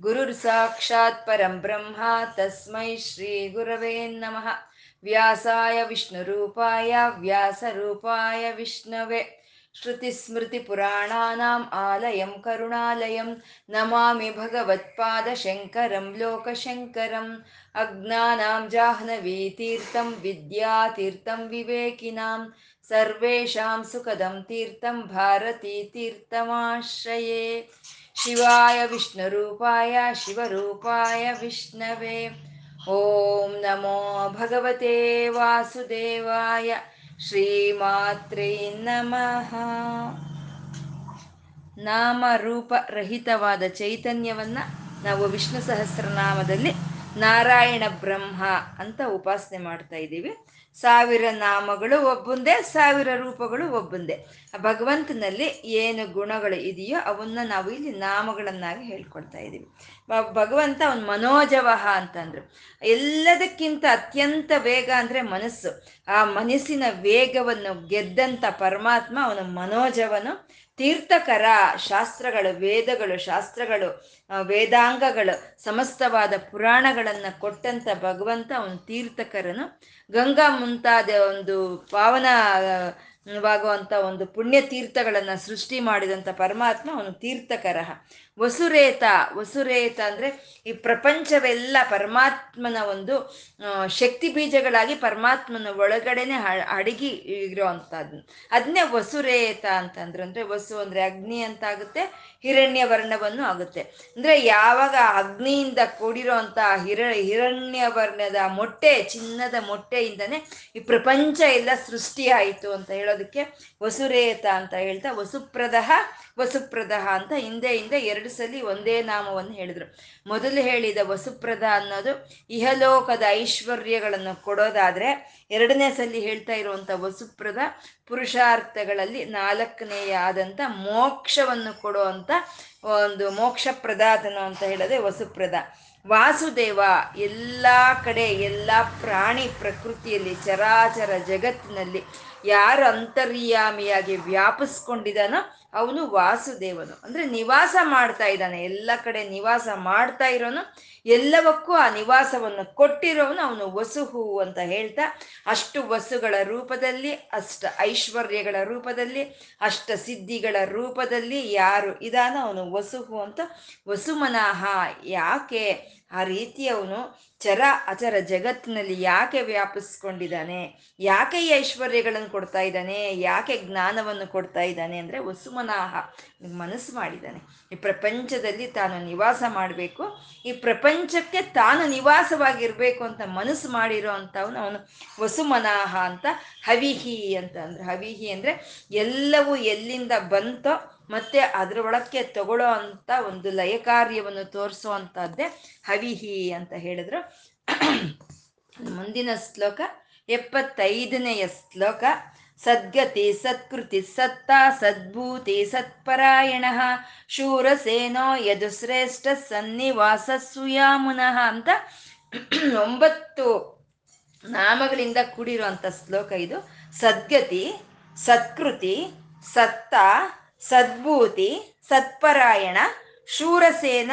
ಗುರುರ್ ಸಾಕ್ಷಾತ್ ಪರಂ ಬ್ರಹ್ಮ ತಸ್ಮೈ ಶ್ರೀ ಗುರವೇ ನಮಃ ವ್ಯಾಸಾಯ ವಿಷ್ಣುರೂಪಾಯ ವ್ಯಾಸರೂಪಾಯ ವಿಷ್ಣವೆ श्रुतिस्मृतिपुराणानाम् आलयं करुणालयं नमामि भगवत्पादशङ्करं लोकशङ्करम् अज्ञानां जाह्नवीतीर्थं विद्यातीर्थं विवेकिनां सर्वेषां सुखदं तीर्थं भारतीतीर्थमाश्रये ಶಿವಾಯ ವಿಷ್ಣುರೂಪಾಯ ಶಿವರೂಪಾಯ ವಿಷ್ಣವೇ. ಓಂ ನಮೋ ಭಗವತೆ ವಾಸುದೇವಾಯ ಶ್ರೀಮಾತ್ರೇ ನಮಃ. ನಾಮ ರೂಪರಹಿತವಾದ ಚೈತನ್ಯವನ್ನು ನಾವು ವಿಷ್ಣು ಸಹಸ್ರನಾಮದಲ್ಲಿ ನಾರಾಯಣ ಬ್ರಹ್ಮ ಅಂತ ಉಪಾಸನೆ ಮಾಡ್ತಾ ಇದ್ದೀವಿ. ಸಾವಿರ ನಾಮಗಳು ಒಬ್ಬಂದೇ, ಸಾವಿರ ರೂಪಗಳು ಒಬ್ಬಂದೇ. ಭಗವಂತನಲ್ಲಿ ಏನು ಗುಣಗಳು ಇದೆಯೋ ಅವನ್ನ ನಾವು ಇಲ್ಲಿ ನಾಮಗಳನ್ನಾಗಿ ಹೇಳ್ಕೊಳ್ತಾ ಇದ್ದೀವಿ. ಭಗವಂತ ಅವನ್ ಮನೋಜವಹ ಅಂತಂದ್ರು. ಎಲ್ಲದಕ್ಕಿಂತ ಅತ್ಯಂತ ವೇಗ ಅಂದ್ರೆ ಮನಸ್ಸು. ಆ ಮನಸ್ಸಿನ ವೇಗವನ್ನು ಗೆದ್ದಂತ ಪರಮಾತ್ಮ ಅವನ ಮನೋಜವನು ತೀರ್ಥಕರ ಶಾಸ್ತ್ರಗಳು, ವೇದಗಳು, ಶಾಸ್ತ್ರಗಳು ವೇದಾಂಗಗಳು, ಸಮಸ್ತವಾದ ಪುರಾಣಗಳನ್ನು ಕೊಟ್ಟಂತ ಭಗವಂತ ಅವನು ತೀರ್ಥಕರನು. ಗಂಗಾ ಮುಂತಾದ ಒಂದು ಪಾವನ ವಾಗುವಂಥ ಒಂದು ಪುಣ್ಯ ತೀರ್ಥಗಳನ್ನು ಸೃಷ್ಟಿ ಮಾಡಿದಂಥ ಪರಮಾತ್ಮ ಅವನು ತೀರ್ಥಕರಹ. ವಸುರೇತ ವಸುರೇತ ಅಂದರೆ ಈ ಪ್ರಪಂಚವೆಲ್ಲ ಪರಮಾತ್ಮನ ಒಂದು ಶಕ್ತಿ ಬೀಜಗಳಾಗಿ ಪರಮಾತ್ಮನ ಒಳಗಡೆನೆ ಅಡಗಿ ಇರೋ ಅಂಥದ್ದು ಅದನ್ನೇ ವಸುರೇತ ಅಂತಂದ್ರೆ. ಅಂದರೆ ವಸು ಅಂದರೆ ಅಗ್ನಿ ಅಂತ ಆಗುತ್ತೆ ಹಿರಣ್ಯ ವರ್ಣವನ್ನು ಆಗುತ್ತೆ. ಅಂದ್ರೆ ಯಾವಾಗ ಅಗ್ನಿಯಿಂದ ಕೂಡಿರೋ ಅಂತ ಹಿರ ಹಿರಣ್ಯ ವರ್ಣದ ಮೊಟ್ಟೆ, ಚಿನ್ನದ ಮೊಟ್ಟೆಯಿಂದನೇ ಈ ಪ್ರಪಂಚ ಎಲ್ಲ ಸೃಷ್ಟಿ ಆಯಿತು ಅಂತ ಹೇಳೋದಕ್ಕೆ ವಸುರೇತ ಅಂತ ಹೇಳ್ತಾ, ವಸುಪ್ರದಹ ವಸುಪ್ರದಹ ಅಂತ ಹಿಂದೆ ಹಿಂದೆ ಎರಡು ಸಲಿ ಒಂದೇ ನಾಮವನ್ನು ಹೇಳಿದ್ರು. ಮೊದಲು ಹೇಳಿದ ವಸುಪ್ರದ ಅನ್ನೋದು ಇಹಲೋಕದ ಐಶ್ವರ್ಯಗಳನ್ನು ಕೊಡೋದಾದ್ರೆ ಎರಡನೇ ಸಲ ಹೇಳ್ತಾ ಇರುವಂತ ವಸುಪ್ರದ ಪುರುಷಾರ್ಥಗಳಲ್ಲಿ ನಾಲ್ಕನೆಯ ಆದಂತ ಮೋಕ್ಷವನ್ನು ಕೊಡುವಂತ ಒಂದು ಮೋಕ್ಷ ಅದನ್ನು ಅಂತ ಹೇಳದೆ ವಸುಪ್ರದ. ವಾಸುದೇವ ಎಲ್ಲ ಕಡೆ ಎಲ್ಲ ಪ್ರಾಣಿ ಪ್ರಕೃತಿಯಲ್ಲಿ, ಚರಾಚರ ಜಗತ್ತಿನಲ್ಲಿ ಯಾರು ಅಂತರ್ಯಾಮಿಯಾಗಿ ವ್ಯಾಪಿಸ್ಕೊಂಡಿದಾನೋ ಅವನು ವಾಸುದೇವನು. ಅಂದ್ರೆ ನಿವಾಸ ಮಾಡ್ತಾ ಇದ್ದಾನೆ. ಎಲ್ಲ ಕಡೆ ನಿವಾಸ ಮಾಡ್ತಾ ಇರೋನು. ಎಲ್ಲವಕ್ಕೂ ಆ ನಿವಾಸವನ್ನು ಕೊಟ್ಟಿರೋನು. ಅವನು ವಸುಹು ಅಂತ ಹೇಳ್ತಾ, ಅಷ್ಟು ವಸುಗಳ ರೂಪದಲ್ಲಿ, ಅಷ್ಟ ಐಶ್ವರ್ಯಗಳ ರೂಪದಲ್ಲಿ, ಅಷ್ಟ ಸಿದ್ಧಿಗಳ ರೂಪದಲ್ಲಿ ಯಾರು ಇದಾನ ಅವನು ವಸುಹು ಅಂತ. ವಸುಮನಾಹ ಯಾಕೆ ಆ ರೀತಿ ಅವನು ಚರ ಅಚರ ಜಗತ್ತಿನಲ್ಲಿ ಯಾಕೆ ವ್ಯಾಪಿಸ್ಕೊಂಡಿದ್ದಾನೆ? ಯಾಕೆ ಈ ಐಶ್ವರ್ಯಗಳನ್ನು ಕೊಡ್ತಾ ಇದ್ದಾನೆ? ಯಾಕೆ ಜ್ಞಾನವನ್ನು ಕೊಡ್ತಾ ಇದ್ದಾನೆ ಅಂದರೆ ವಸುಮನಾಹ ಮನಸ್ಸು ಮಾಡಿದ್ದಾನೆ. ಈ ಪ್ರಪಂಚದಲ್ಲಿ ತಾನು ನಿವಾಸ ಮಾಡಬೇಕು. ಈ ಪ್ರಪಂಚಕ್ಕೆ ತಾನು ನಿವಾಸವಾಗಿರಬೇಕು ಅಂತ ಮನಸ್ಸು ಮಾಡಿರೋ ಅಂಥವನು ಅವನು ವಸುಮನಾಹ ಅಂತ ಹವಿಹಿ ಅಂತ ಅಂದ್ರೆ ಹವಿಹಿ ಅಂದರೆ ಎಲ್ಲವೂ ಎಲ್ಲಿಂದ ಬಂತೋ ಮತ್ತೆ ಅದ್ರ ಒಳಕ್ಕೆ ತಗೊಳ್ಳೋ ಅಂತ ಒಂದು ಲಯ ಕಾರ್ಯವನ್ನು ತೋರಿಸೋ ಅಂಥದ್ದೇ ಹವಿಹಿ ಅಂತ ಹೇಳಿದ್ರು. ಮುಂದಿನ ಶ್ಲೋಕ, ಎಪ್ಪತ್ತೈದನೆಯ ಶ್ಲೋಕ, ಸದ್ಗತಿ ಸತ್ಕೃತಿ ಸತ್ತ ಸದ್ಭೂತಿ ಸತ್ಪರಾಯಣ, ಶೂರಸೇನೋ ಯದು ಶ್ರೇಷ್ಠ ಸನ್ನಿವಾಸ ಸುಯಾಮುನಃ ಅಂತ ಒಂಬತ್ತು ನಾಮಗಳಿಂದ ಕೂಡಿರುವಂಥ ಶ್ಲೋಕ ಇದು. ಸದ್ಗತಿ, ಸತ್ಕೃತಿ, ಸತ್ತ ಸದ್ಭೂತಿ, ಸತ್ಪರಾಯಣ, ಶೂರಸೇನ,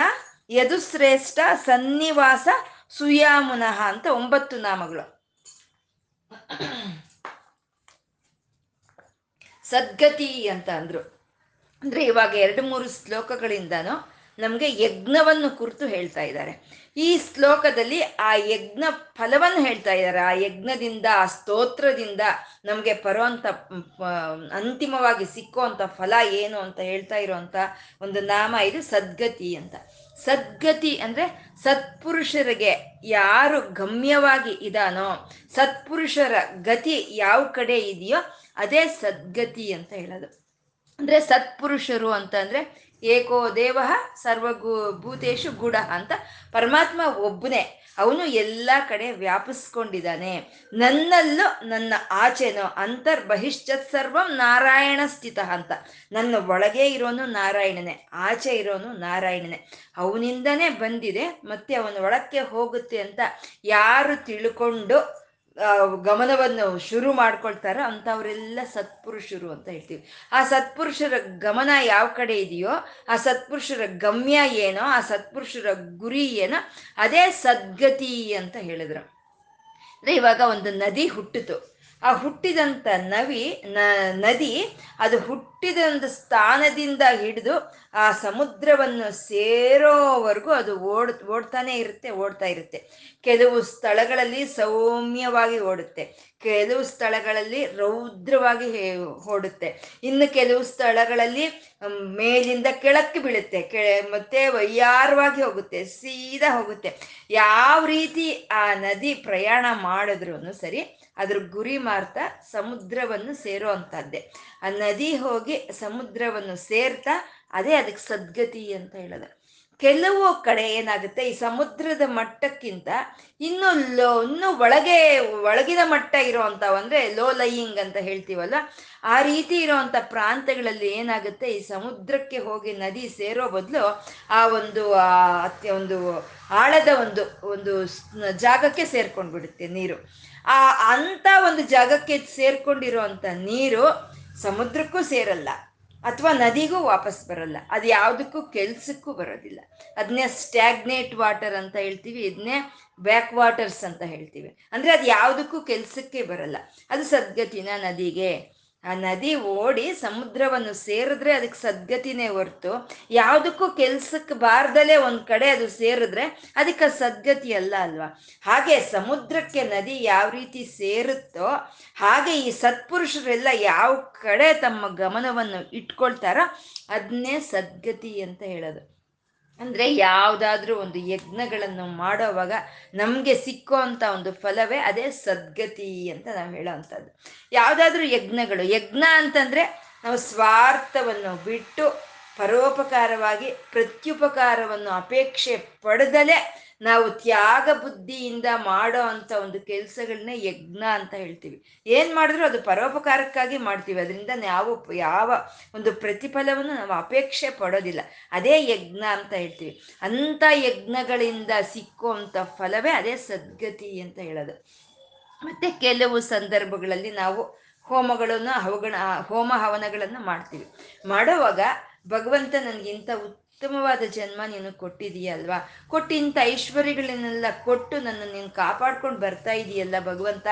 ಯದುಶ್ರೇಷ್ಠ, ಸನ್ನಿವಾಸ, ಸುಯಾಮುನಃ ಅಂತ ಒಂಬತ್ತು ನಾಮಗಳು. ಸದ್ಗತಿ ಅಂತ ಅಂದ್ರು. ಅಂದ್ರೆ ಇವಾಗ ಎರಡು ಮೂರು ಶ್ಲೋಕಗಳಿಂದನೂ ನಮಗೆ ಯಜ್ಞವನ್ನು ಕುರಿತು ಹೇಳ್ತಾ ಇದ್ದಾರೆ. ಈ ಶ್ಲೋಕದಲ್ಲಿ ಆ ಯಜ್ಞ ಫಲವನ್ನು ಹೇಳ್ತಾ ಇದ್ದಾರೆ. ಆ ಯಜ್ಞದಿಂದ, ಆ ಸ್ತೋತ್ರದಿಂದ ನಮಗೆ ಬರುವಂಥ ಅಂತಿಮವಾಗಿ ಸಿಕ್ಕುವಂಥ ಫಲ ಏನು ಅಂತ ಹೇಳ್ತಾ ಇರುವಂಥ ಒಂದು ನಾಮ ಇದು ಸದ್ಗತಿ ಅಂತ. ಸದ್ಗತಿ ಅಂದರೆ ಸತ್ಪುರುಷರಿಗೆ ಯಾರು ಗಮ್ಯವಾಗಿ ಇದಾನೋ, ಸತ್ಪುರುಷರ ಗತಿ ಯಾವ ಕಡೆ ಇದೆಯೋ ಅದೇ ಸದ್ಗತಿ ಅಂತ ಹೇಳೋದು. ಅಂದ್ರೆ ಸತ್ಪುರುಷರು ಅಂತ ಅಂದ್ರೆ ಏಕೋ ದೇವ ಸರ್ವಗೂ ಭೂತೇಶು ಗುಡ ಅಂತ ಪರಮಾತ್ಮ ಒಬ್ಬನೇ. ಅವನು ಎಲ್ಲ ಕಡೆ ವ್ಯಾಪಿಸ್ಕೊಂಡಿದ್ದಾನೆ. ನನ್ನಲ್ಲೂ ನನ್ನ ಆಚೆನೋ ಅಂತರ್ ಬಹಿಶ್ಚತ್ ಸರ್ವಂ ನಾರಾಯಣ ಸ್ಥಿತ ಅಂತ. ನನ್ನ ಒಳಗೆ ಇರೋನು ನಾರಾಯಣನೇ, ಆಚೆ ಇರೋನು ನಾರಾಯಣನೇ. ಅವನಿಂದನೇ ಬಂದಿದೆ, ಮತ್ತೆ ಅವನ ಒಳಕ್ಕೆ ಹೋಗುತ್ತೆ ಅಂತ ಯಾರು ತಿಳ್ಕೊಂಡು ಗಮನವನ್ನು ಶುರು ಮಾಡ್ಕೊಳ್ತಾರೋ ಅಂಥವರೆಲ್ಲ ಸತ್ಪುರುಷರು ಅಂತ ಹೇಳ್ತೀವಿ. ಆ ಸತ್ಪುರುಷರ ಗಮನ ಯಾವ ಕಡೆ ಇದೆಯೋ, ಆ ಸತ್ಪುರುಷರ ಗಮ್ಯ ಏನೋ, ಆ ಸತ್ಪುರುಷರ ಗುರಿ ಏನೋ, ಅದೇ ಸದ್ಗತಿ ಅಂತ ಹೇಳಿದ್ರು. ಅಂದ್ರೆ ಇವಾಗ ಒಂದು ನದಿ ಹುಟ್ಟಿತು. ಆ ಹುಟ್ಟಿದಂಥ ನವಿ ನದಿ, ಅದು ಹುಟ್ಟಿದ ಒಂದು ಸ್ಥಾನದಿಂದ ಹಿಡಿದು ಆ ಸಮುದ್ರವನ್ನು ಸೇರೋವರೆಗೂ ಅದು ಓಡ್, ಓಡ್ತಾನೆ ಇರುತ್ತೆ, ಓಡ್ತಾ ಇರುತ್ತೆ. ಕೆಲವು ಸ್ಥಳಗಳಲ್ಲಿ ಸೌಮ್ಯವಾಗಿ ಓಡುತ್ತೆ. ಕೆಲವು ಸ್ಥಳಗಳಲ್ಲಿ ರೌದ್ರವಾಗಿ ಓಡುತ್ತೆ. ಇನ್ನು ಕೆಲವು ಸ್ಥಳಗಳಲ್ಲಿ ಮೇಲಿಂದ ಕೆಳಕ್ಕೆ ಬೀಳುತ್ತೆ. ಕೆ ಮತ್ತೆ ವಯ್ಯಾರವಾಗಿ ಹೋಗುತ್ತೆ, ಸೀದಾ ಹೋಗುತ್ತೆ. ಯಾವ ರೀತಿ ಆ ನದಿ ಪ್ರಯಾಣ ಮಾಡಿದ್ರು ಸರಿ, ಅದ್ರ ಗುರಿ ಮಾರ್ತಾ ಸಮುದ್ರವನ್ನು ಸೇರೋ ಅಂತದ್ದೇ ಆ ನದಿ ಹೋಗಿ ಸಮುದ್ರವನ್ನು ಸೇರ್ತಾ, ಅದೇ ಅದಕ್ಕೆ ಸದ್ಗತಿ ಅಂತ ಹೇಳೋದು. ಕೆಲವು ಕಡೆ ಏನಾಗುತ್ತೆ, ಈ ಸಮುದ್ರದ ಮಟ್ಟಕ್ಕಿಂತ ಇನ್ನು ಲೋ, ಇನ್ನು ಒಳಗೆ, ಒಳಗಿನ ಮಟ್ಟ ಇರುವಂತ ಅಂದರೆ ಲೋ ಲೈಯಿಂಗ್ ಅಂತ ಹೇಳ್ತೀವಲ್ಲ, ಆ ರೀತಿ ಇರುವಂತ ಪ್ರಾಂತಗಳಲ್ಲಿ ಏನಾಗುತ್ತೆ, ಈ ಸಮುದ್ರಕ್ಕೆ ಹೋಗಿ ನದಿ ಸೇರೋ ಬದಲು ಆ ಒಂದು ಒಂದು ಆಳದ ಒಂದು ಒಂದು ಜಾಗಕ್ಕೆ ಸೇರ್ಕೊಂಡ್ಬಿಡುತ್ತೆ ನೀರು. ಆ ಅಂತ ಒಂದು ಜಾಗಕ್ಕೆ ಸೇರ್ಕೊಂಡಿರುವಂತ ನೀರು ಸಮುದ್ರಕ್ಕೂ ಸೇರಲ್ಲ. ಅಥವಾ ನದಿಗೂ ವಾಪಸ್ ಬರಲ್ಲ. ಅದು ಯಾವುದಕ್ಕೂ ಕೆಲ್ಸಕ್ಕೂ ಬರೋದಿಲ್ಲ. ಅದನ್ನೇ ಸ್ಟ್ಯಾಗ್ನೇಟ್ ವಾಟರ್ ಅಂತ ಹೇಳ್ತೀವಿ ಇದನ್ನೇ ಬ್ಯಾಕ್ ವಾಟರ್ಸ್ ಅಂತ ಹೇಳ್ತೀವಿ. ಅಂದ್ರೆ ಅದು ಯಾವುದಕ್ಕೂ ಕೆಲಸಕ್ಕೆ ಬರಲ್ಲ. ಅದು ಸದ್ಗತಿನ ನದಿಗೆ. ಆ ನದಿ ಓಡಿ ಸಮುದ್ರವನ್ನು ಸೇರಿದ್ರೆ ಅದಕ್ಕೆ ಸದ್ಗತಿನೇ ಹೊರ್ತು. ಯಾವುದಕ್ಕೂ ಕೆಲ್ಸಕ್ಕೆ ಬಾರ್ದಲೇ ಒಂದು ಕಡೆ ಅದು ಸೇರಿದ್ರೆ ಅದಕ್ಕೆ ಸದ್ಗತಿ ಅಲ್ಲ ಅಲ್ವಾ? ಹಾಗೆ ಸಮುದ್ರಕ್ಕೆ ನದಿ ಯಾವ ರೀತಿ ಸೇರುತ್ತೋ, ಹಾಗೆ ಈ ಸತ್ಪುರುಷರೆಲ್ಲ ಯಾವ ಕಡೆ ತಮ್ಮ ಗಮನವನ್ನು ಇಟ್ಕೊಳ್ತಾರೋ ಅದನ್ನೇ ಸದ್ಗತಿ ಅಂತ ಹೇಳೋದು. ಅಂದರೆ ಯಾವುದಾದ್ರೂ ಒಂದು ಯಜ್ಞಗಳನ್ನು ಮಾಡೋವಾಗ ನಮಗೆ ಸಿಕ್ಕೋ ಒಂದು ಫಲವೇ ಅದೇ ಸದ್ಗತಿ ಅಂತ ನಾವು ಹೇಳೋ ಅಂಥದ್ದು ಯಾವುದಾದ್ರೂ ಯಜ್ಞಗಳು, ಯಜ್ಞ ಅಂತಂದರೆ ನಾವು ಸ್ವಾರ್ಥವನ್ನು ಬಿಟ್ಟು ಪರೋಪಕಾರವಾಗಿ ಪ್ರತ್ಯುಪಕಾರವನ್ನು ಅಪೇಕ್ಷೆ ಪಡೆದಲೇ ನಾವು ತ್ಯಾಗ ಬುದ್ಧಿಯಿಂದ ಮಾಡೋ ಅಂತ ಒಂದು ಕೆಲಸಗಳನ್ನೇ ಯಜ್ಞ ಅಂತ ಹೇಳ್ತೀವಿ. ಏನು ಮಾಡಿದ್ರು ಅದು ಪರೋಪಕಾರಕ್ಕಾಗಿ ಮಾಡ್ತೀವಿ. ಅದರಿಂದ ನಾವು ಯಾವ ಒಂದು ಪ್ರತಿಫಲವನ್ನು ನಾವು ಅಪೇಕ್ಷೆ ಪಡೋದಿಲ್ಲ. ಅದೇ ಯಜ್ಞ ಅಂತ ಹೇಳ್ತೀವಿ. ಅಂತ ಯಜ್ಞಗಳಿಂದ ಸಿಕ್ಕುವಂಥ ಫಲವೇ ಅದೇ ಸದ್ಗತಿ ಅಂತ ಹೇಳೋದು. ಮತ್ತೆ ಕೆಲವು ಸಂದರ್ಭಗಳಲ್ಲಿ ನಾವು ಹೋಮಗಳನ್ನು, ಹವಗಣ, ಹೋಮ ಹವನಗಳನ್ನು ಮಾಡ್ತೀವಿ. ಮಾಡುವಾಗ ಭಗವಂತ ನನಗಿಂತ ಉತ್ತಮವಾದ ಜನ್ಮ ನೀನು ಕೊಟ್ಟಿದೀಯಲ್ವಾ ಕೊಟ್ಟು ಇಂಥ ಐಶ್ವರ್ಯಗಳನ್ನೆಲ್ಲ ಕೊಟ್ಟು ನನ್ನ ನೀನು ಕಾಪಾಡ್ಕೊಂಡು ಬರ್ತಾ ಇದೀಯಲ್ಲ ಭಗವಂತ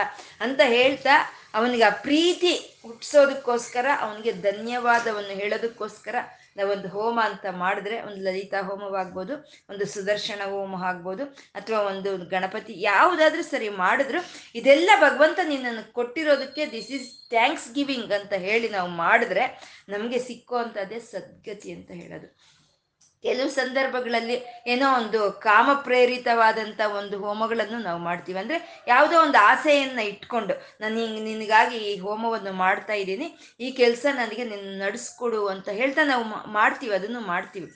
ಅಂತ ಹೇಳ್ತಾ ಅವನಿಗೆ ಆ ಪ್ರೀತಿ ಹುಟ್ಟಿಸೋದಕ್ಕೋಸ್ಕರ, ಅವನಿಗೆ ಧನ್ಯವಾದವನ್ನು ಹೇಳೋದಕ್ಕೋಸ್ಕರ ನಾವೊಂದು ಹೋಮ ಅಂತ ಮಾಡಿದ್ರೆ ಒಂದು ಲಲಿತಾ ಹೋಮವಾಗ್ಬೋದು, ಒಂದು ಸುದರ್ಶನ ಹೋಮ ಆಗ್ಬೋದು, ಅಥವಾ ಒಂದು ಗಣಪತಿ ಯಾವುದಾದ್ರೂ ಸರಿ ಮಾಡಿದ್ರು, ಇದೆಲ್ಲ ಭಗವಂತ ನಿನ್ನನ್ನು ಕೊಟ್ಟಿರೋದಕ್ಕೆ ದಿಸ್ ಇಸ್ ಥ್ಯಾಂಕ್ಸ್ ಗಿವಿಂಗ್ ಅಂತ ಹೇಳಿ ನಾವು ಮಾಡಿದ್ರೆ ನಮಗೆ ಸಿಕ್ಕೋ ಅಂಥದ್ದೇ ಅಂತ ಹೇಳೋದು. ಕೆಲವು ಸಂದರ್ಭಗಳಲ್ಲಿ ಏನೋ ಒಂದು ಕಾಮ ಪ್ರೇರಿತವಾದಂಥ ಒಂದು ಹೋಮಗಳನ್ನು ನಾವು ಮಾಡ್ತೀವಿ. ಅಂದರೆ ಯಾವುದೋ ಒಂದು ಆಸೆಯನ್ನು ಇಟ್ಕೊಂಡು ನಾನು ಹಿಂಗೆ ನಿನಗಾಗಿ ಈ ಹೋಮವನ್ನು ಮಾಡ್ತಾ ಇದ್ದೀನಿ, ಈ ಕೆಲಸ ನನಗೆ ನಿನ್ನ ನಡೆಸ್ಕೊಡು ಅಂತ ಹೇಳ್ತಾ ನಾವು ಮಾಡ್ತೀವಿ, ಅದನ್ನು ಮಾಡ್ತೀವಿ.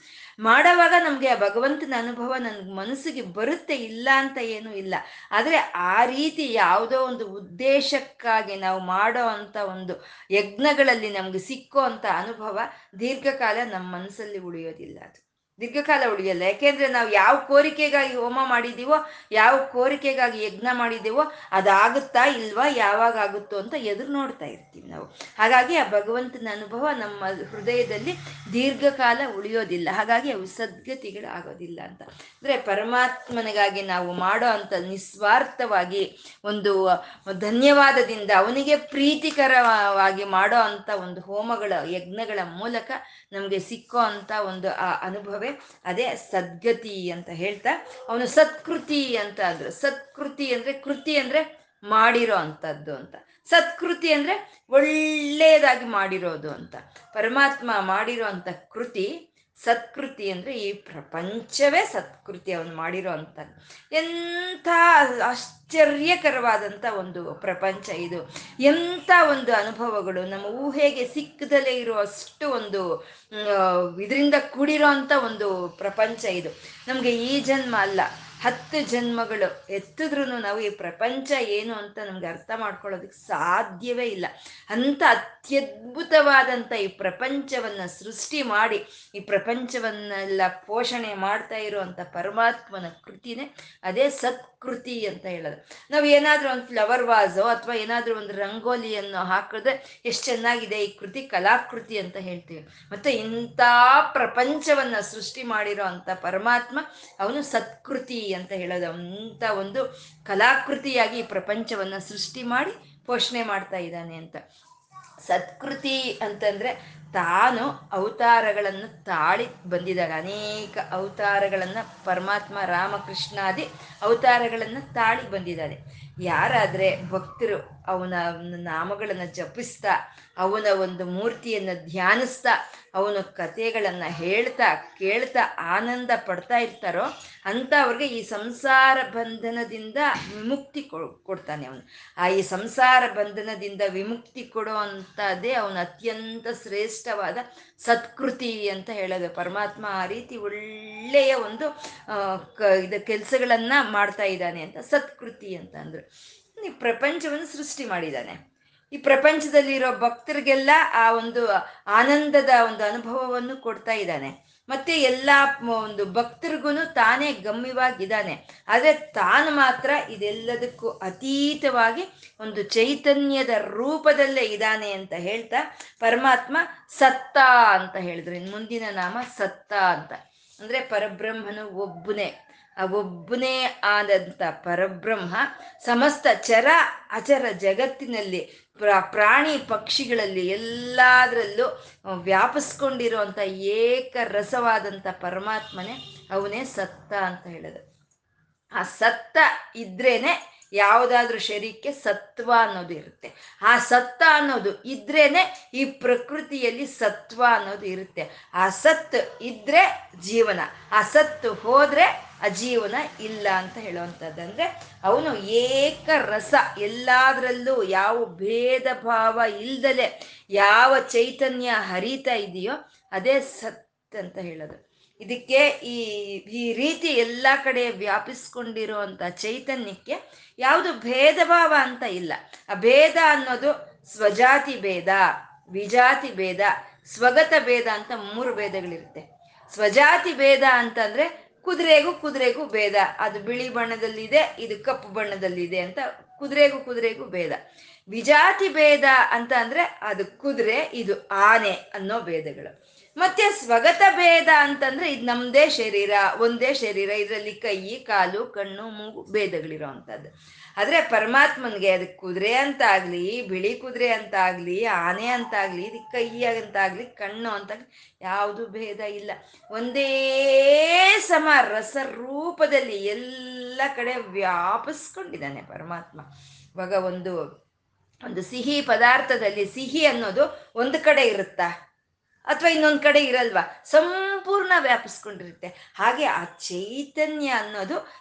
ಮಾಡುವಾಗ ನಮಗೆ ಆ ಭಗವಂತನ ಅನುಭವ ನನಗೆ ಮನಸ್ಸಿಗೆ ಬರುತ್ತೆ ಇಲ್ಲ ಅಂತ ಏನೂ ಇಲ್ಲ. ಆದರೆ ಆ ರೀತಿ ಯಾವುದೋ ಒಂದು ಉದ್ದೇಶಕ್ಕಾಗಿ ನಾವು ಮಾಡೋ ಅಂಥ ಒಂದು ಯಜ್ಞಗಳಲ್ಲಿ ನಮಗೆ ಸಿಕ್ಕೋ ಅಂಥ ಅನುಭವ ದೀರ್ಘಕಾಲ ನಮ್ಮ ಮನಸ್ಸಲ್ಲಿ ಉಳಿಯೋದಿಲ್ಲ ಅದು. ದೀರ್ಘಕಾಲ ಉಳಿಯಲ್ಲ. ಯಾಕೆಂದ್ರೆ ನಾವು ಯಾವ ಕೋರಿಕೆಗಾಗಿ ಹೋಮ ಮಾಡಿದೀವೋ ಯಾವ ಕೋರಿಕೆಗಾಗಿ ಯಜ್ಞ ಮಾಡಿದೀವೋ ಅದಾಗುತ್ತಾ ಇಲ್ವಾ, ಯಾವಾಗ ಆಗುತ್ತೋ ಅಂತ ಎದುರು ನೋಡ್ತಾ ಇರ್ತೀವಿ ನಾವು. ಹಾಗಾಗಿ ಆ ಭಗವಂತನ ಅನುಭವ ನಮ್ಮ ಹೃದಯದಲ್ಲಿ ದೀರ್ಘಕಾಲ ಉಳಿಯೋದಿಲ್ಲ. ಹಾಗಾಗಿ ಅವು ಸದ್ಗತಿಗಳು ಆಗೋದಿಲ್ಲ ಅಂತ. ಅಂದ್ರೆ ಪರಮಾತ್ಮನಿಗಾಗಿ ನಾವು ಮಾಡೋ ಅಂತ ನಿಸ್ವಾರ್ಥವಾಗಿ ಒಂದು, ಧನ್ಯವಾದದಿಂದ ಅವನಿಗೆ ಪ್ರೀತಿಕರವಾಗಿ ಮಾಡೋ ಅಂತ ಒಂದು ಹೋಮಗಳ, ಯಜ್ಞಗಳ ಮೂಲಕ ನಮಗೆ ಸಿಕ್ಕೋ ಅಂತ ಒಂದು ಆ ಅನುಭವೇ ಅದೇ ಸದ್ಗತಿ ಅಂತ ಹೇಳ್ತಾ, ಅವನು ಸತ್ಕೃತಿ ಅಂತ ಅಂದ್ರು ಸತ್ಕೃತಿ ಅಂದ್ರೆ ಕೃತಿ ಅಂದ್ರೆ ಮಾಡಿರೋ ಅಂಥದ್ದು ಅಂತ. ಸತ್ಕೃತಿ ಅಂದ್ರೆ ಒಳ್ಳೆಯದಾಗಿ ಮಾಡಿರೋದು ಅಂತ. ಪರಮಾತ್ಮ ಮಾಡಿರೋ ಅಂತ ಕೃತಿ ಸತ್ಕೃತಿ ಅಂದ್ರೆ ಈ ಪ್ರಪಂಚವೇ ಸತ್ಕೃತಿ ಅವನು ಮಾಡಿರೋ ಅಂತ. ಎಂಥ ಆಶ್ಚರ್ಯಕರವಾದಂಥ ಒಂದು ಪ್ರಪಂಚ ಇದು. ಎಂಥ ಒಂದು ಅನುಭವಗಳು. ನಮ್ಮ ಊಹೆಗೆ ಸಿಕ್ಕದಲ್ಲೇ ಇರುವಷ್ಟು ಒಂದು ಇದರಿಂದ ಕೂಡಿರೋ ಅಂಥ ಒಂದು ಪ್ರಪಂಚ ಇದು. ನಮಗೆ ಈ ಜನ್ಮ ಅಲ್ಲ, ಹತ್ತು ಜನ್ಮಗಳು ಎತ್ತಿದ್ರೂ ನಾವು ಈ ಪ್ರಪಂಚ ಏನು ಅಂತ ನಮ್ಗೆ ಅರ್ಥ ಮಾಡ್ಕೊಳ್ಳೋದಕ್ಕೆ ಸಾಧ್ಯವೇ ಇಲ್ಲ. ಅಂತ ಅತ್ಯದ್ಭುತವಾದಂಥ ಈ ಪ್ರಪಂಚವನ್ನು ಸೃಷ್ಟಿ ಮಾಡಿ, ಈ ಪ್ರಪಂಚವನ್ನೆಲ್ಲ ಪೋಷಣೆ ಮಾಡ್ತಾ ಇರುವಂಥ ಪರಮಾತ್ಮನ ಕೃತಿನೇ ಅದೇ ಸತ್ಕೃತಿ ಅಂತ ಹೇಳೋದು. ನಾವು ಏನಾದರೂ ಒಂದು ಫ್ಲವರ್ ವಾಸೋ ಅಥವಾ ಏನಾದರೂ ಒಂದು ರಂಗೋಲಿಯನ್ನು ಹಾಕಿದ್ರೆ ಎಷ್ಟು ಚೆನ್ನಾಗಿದೆ ಈ ಕೃತಿ, ಕಲಾಕೃತಿ ಅಂತ ಹೇಳ್ತೀವಿ. ಮತ್ತು ಇಂಥ ಪ್ರಪಂಚವನ್ನು ಸೃಷ್ಟಿ ಮಾಡಿರೋ ಅಂಥ ಪರಮಾತ್ಮ ಅವನು ಸತ್ಕೃತಿ ಅಂತ ಹೇಳೋದು. ಅಂಥ ಒಂದು ಕಲಾಕೃತಿಯಾಗಿ ಈ ಪ್ರಪಂಚವನ್ನು ಸೃಷ್ಟಿ ಮಾಡಿ ಪೋಷಣೆ ಮಾಡ್ತಾ ಇದ್ದಾನೆ ಅಂತ. ಸತ್ಕೃತಿ ಅಂತಂದ್ರೆ ತಾನು ಅವತಾರಗಳನ್ನು ತಾಳಿ ಬಂದಿದ್ದಾರೆ ಅನೇಕ ಅವತಾರಗಳನ್ನು ಪರಮಾತ್ಮ ರಾಮಕೃಷ್ಣಾದಿ ಅವತಾರಗಳನ್ನು ತಾಳಿ ಬಂದಿದ್ದಾರೆ ಯಾರಾದ್ರೆ ಭಕ್ತರು ಅವನ ನಾಮಗಳನ್ನು ಜಪಿಸ್ತಾ, ಅವನ ಒಂದು ಮೂರ್ತಿಯನ್ನು ಧ್ಯಾನಿಸ್ತಾ, ಅವನ ಕಥೆಗಳನ್ನು ಹೇಳ್ತಾ, ಕೇಳ್ತಾ ಆನಂದ ಪಡ್ತಾ ಇರ್ತಾರೋ ಅಂತ ಅವ್ರಿಗೆ ಈ ಸಂಸಾರ ಬಂಧನದಿಂದ ವಿಮುಕ್ತಿ ಕೊಡ್ತಾನೆ ಅವನು. ಆ ಈ ಸಂಸಾರ ಬಂಧನದಿಂದ ವಿಮುಕ್ತಿ ಕೊಡೋ ಅಂಥದ್ದೇ ಅವನ ಅತ್ಯಂತ ಶ್ರೇಷ್ಠವಾದ ಸತ್ಕೃತಿ ಅಂತ ಹೇಳೋದು. ಪರಮಾತ್ಮ ಆ ರೀತಿ ಒಳ್ಳೆಯ ಒಂದು ಕ, ಇದು ಕೆಲಸಗಳನ್ನು ಮಾಡ್ತಾ ಇದ್ದಾನೆ ಅಂತ, ಸತ್ಕೃತಿ ಅಂತ ಈ ಪ್ರಪಂಚವನ್ನು ಸೃಷ್ಟಿ ಮಾಡಿದ್ದಾನೆ. ಈ ಪ್ರಪಂಚದಲ್ಲಿರೋ ಭಕ್ತರಿಗೆಲ್ಲ ಆ ಒಂದು ಆನಂದದ ಒಂದು ಅನುಭವವನ್ನು ಕೊಡ್ತಾ ಇದ್ದಾನೆ. ಮತ್ತೆ ಎಲ್ಲ ಒಂದು ಭಕ್ತರಿಗೂ ತಾನೇ ಗಮ್ಯವಾಗಿದ್ದಾನೆ. ಆದರೆ ತಾನು ಮಾತ್ರ ಇದೆಲ್ಲದಕ್ಕೂ ಅತೀತವಾಗಿ ಒಂದು ಚೈತನ್ಯದ ರೂಪದಲ್ಲೇ ಇದ್ದಾನೆ ಅಂತ ಹೇಳ್ತಾ ಪರಮಾತ್ಮ ಸತ್ತ ಅಂತ ಹೇಳಿದ್ರು. ಮುಂದಿನ ನಾಮ ಸತ್ತ ಅಂತ. ಅಂದ್ರೆ ಪರಬ್ರಹ್ಮನು ಒಬ್ಬನೇ. ಆ ಒಬ್ಬನೇ ಆದಂಥ ಪರಬ್ರಹ್ಮ ಸಮಸ್ತ ಚರ ಅಚರ ಜಗತ್ತಿನಲ್ಲಿ ಪ್ರಾಣಿ ಪಕ್ಷಿಗಳಲ್ಲಿ ಎಲ್ಲದರಲ್ಲೂ ವ್ಯಾಪಿಸ್ಕೊಂಡಿರುವಂಥ ಏಕ ರಸವಾದಂಥ ಪರಮಾತ್ಮನೇ ಅವನೇ ಸತ್ತ ಅಂತ ಹೇಳೋದು. ಆ ಸತ್ತ ಇದ್ರೇನೆ ಯಾವುದಾದ್ರೂ ಶರೀರಕ್ಕೆ ಸತ್ವ ಅನ್ನೋದು ಇರುತ್ತೆ. ಆ ಸತ್ತ ಅನ್ನೋದು ಇದ್ರೇನೆ ಈ ಪ್ರಕೃತಿಯಲ್ಲಿ ಸತ್ವ ಅನ್ನೋದು ಇರುತ್ತೆ. ಆ ಸತ್ ಇದ್ರೆ ಜೀವನ, ಆ ಸತ್ತು ಹೋದ್ರೆ ಅಜೀವನ ಇಲ್ಲ ಅಂತ ಹೇಳುವಂಥದ್ದು ಅಂದ್ರೆ ಅವನು ಏಕ ರಸ ಎಲ್ಲದರಲ್ಲೂ ಯಾವ ಭೇದ ಭಾವ ಇಲ್ದಲೆ ಯಾವ ಚೈತನ್ಯ ಹರಿತಾ ಇದೆಯೋ ಅದೇ ಸತ್ ಅಂತ ಹೇಳೋದು. ಇದಕ್ಕೆ ಈ ಈ ರೀತಿ ಎಲ್ಲ ಕಡೆ ವ್ಯಾಪಿಸ್ಕೊಂಡಿರುವಂಥ ಚೈತನ್ಯಕ್ಕೆ ಯಾವುದು ಭೇದ ಭಾವ ಅಂತ ಇಲ್ಲ. ಆ ಭೇದ ಅನ್ನೋದು ಸ್ವಜಾತಿ ಭೇದ, ವಿಜಾತಿ ಭೇದ, ಸ್ವಗತ ಭೇದ ಅಂತ ಮೂರು ಭೇದಗಳಿರುತ್ತೆ. ಸ್ವಜಾತಿ ಭೇದ ಅಂತಂದ್ರೆ ಕುದುರೆಗೂ ಕುದುರೆಗೂ ಭೇದ. ಅದು ಬಿಳಿ ಬಣ್ಣದಲ್ಲಿದೆ, ಇದು ಕಪ್ಪು ಬಣ್ಣದಲ್ಲಿದೆ ಅಂತ ಕುದುರೆಗೂ ಕುದುರೆಗೂ ಭೇದ. ವಿಜಾತಿ ಭೇದ ಅಂತ ಅಂದ್ರೆ ಅದು ಕುದುರೆ, ಇದು ಆನೆ ಅನ್ನೋ ಭೇದಗಳು. ಮತ್ತೆ ಸ್ವಗತ ಭೇದ ಅಂತಂದ್ರೆ ಇದು ನಮ್ದೇ ಶರೀರ, ಒಂದೇ ಶರೀರ, ಇದರಲ್ಲಿ ಕೈ, ಕಾಲು, ಕಣ್ಣು, ಮೂಗು ಭೇದಗಳಿರೋ ಅಂಥದ್ದು ಆದ್ರೆ ಪರಮಾತ್ಮನ್ಗೆ ಅದಕ್ಕೆ ಕುದುರೆ ಅಂತ ಆಗ್ಲಿ, ಬಿಳಿ ಕುದುರೆ ಅಂತ ಆಗ್ಲಿ, ಆನೆ ಅಂತ ಆಗ್ಲಿ ಇದಕ್ಕೆ ಕೈ ಅಂತ ಆಗ್ಲಿ, ಕಣ್ಣು ಅಂತ ಯಾವುದು ಭೇದ ಇಲ್ಲ. ಒಂದೇ ಸಮ ರಸ ರೂಪದಲ್ಲಿ ಎಲ್ಲ ಕಡೆ ವ್ಯಾಪಿಸ್ಕೊಂಡಿದ್ದಾನೆ ಪರಮಾತ್ಮ. ಇವಾಗ ಒಂದು ಒಂದು ಸಿಹಿ ಪದಾರ್ಥದಲ್ಲಿ ಸಿಹಿ ಅನ್ನೋದು ಒಂದು ಕಡೆ ಇರುತ್ತಾ? ಅಥವಾ ಇನ್ನೊಂದು ಕಡೆ ಇರಲ್ವಾ? ಸಂಪೂರ್ಣ ವ್ಯಾಪಿಸ್ಕೊಂಡಿರುತ್ತೆ. ಹಾಗೆ ಆ ಚೈತನ್ಯ ಅನ್ನೋದು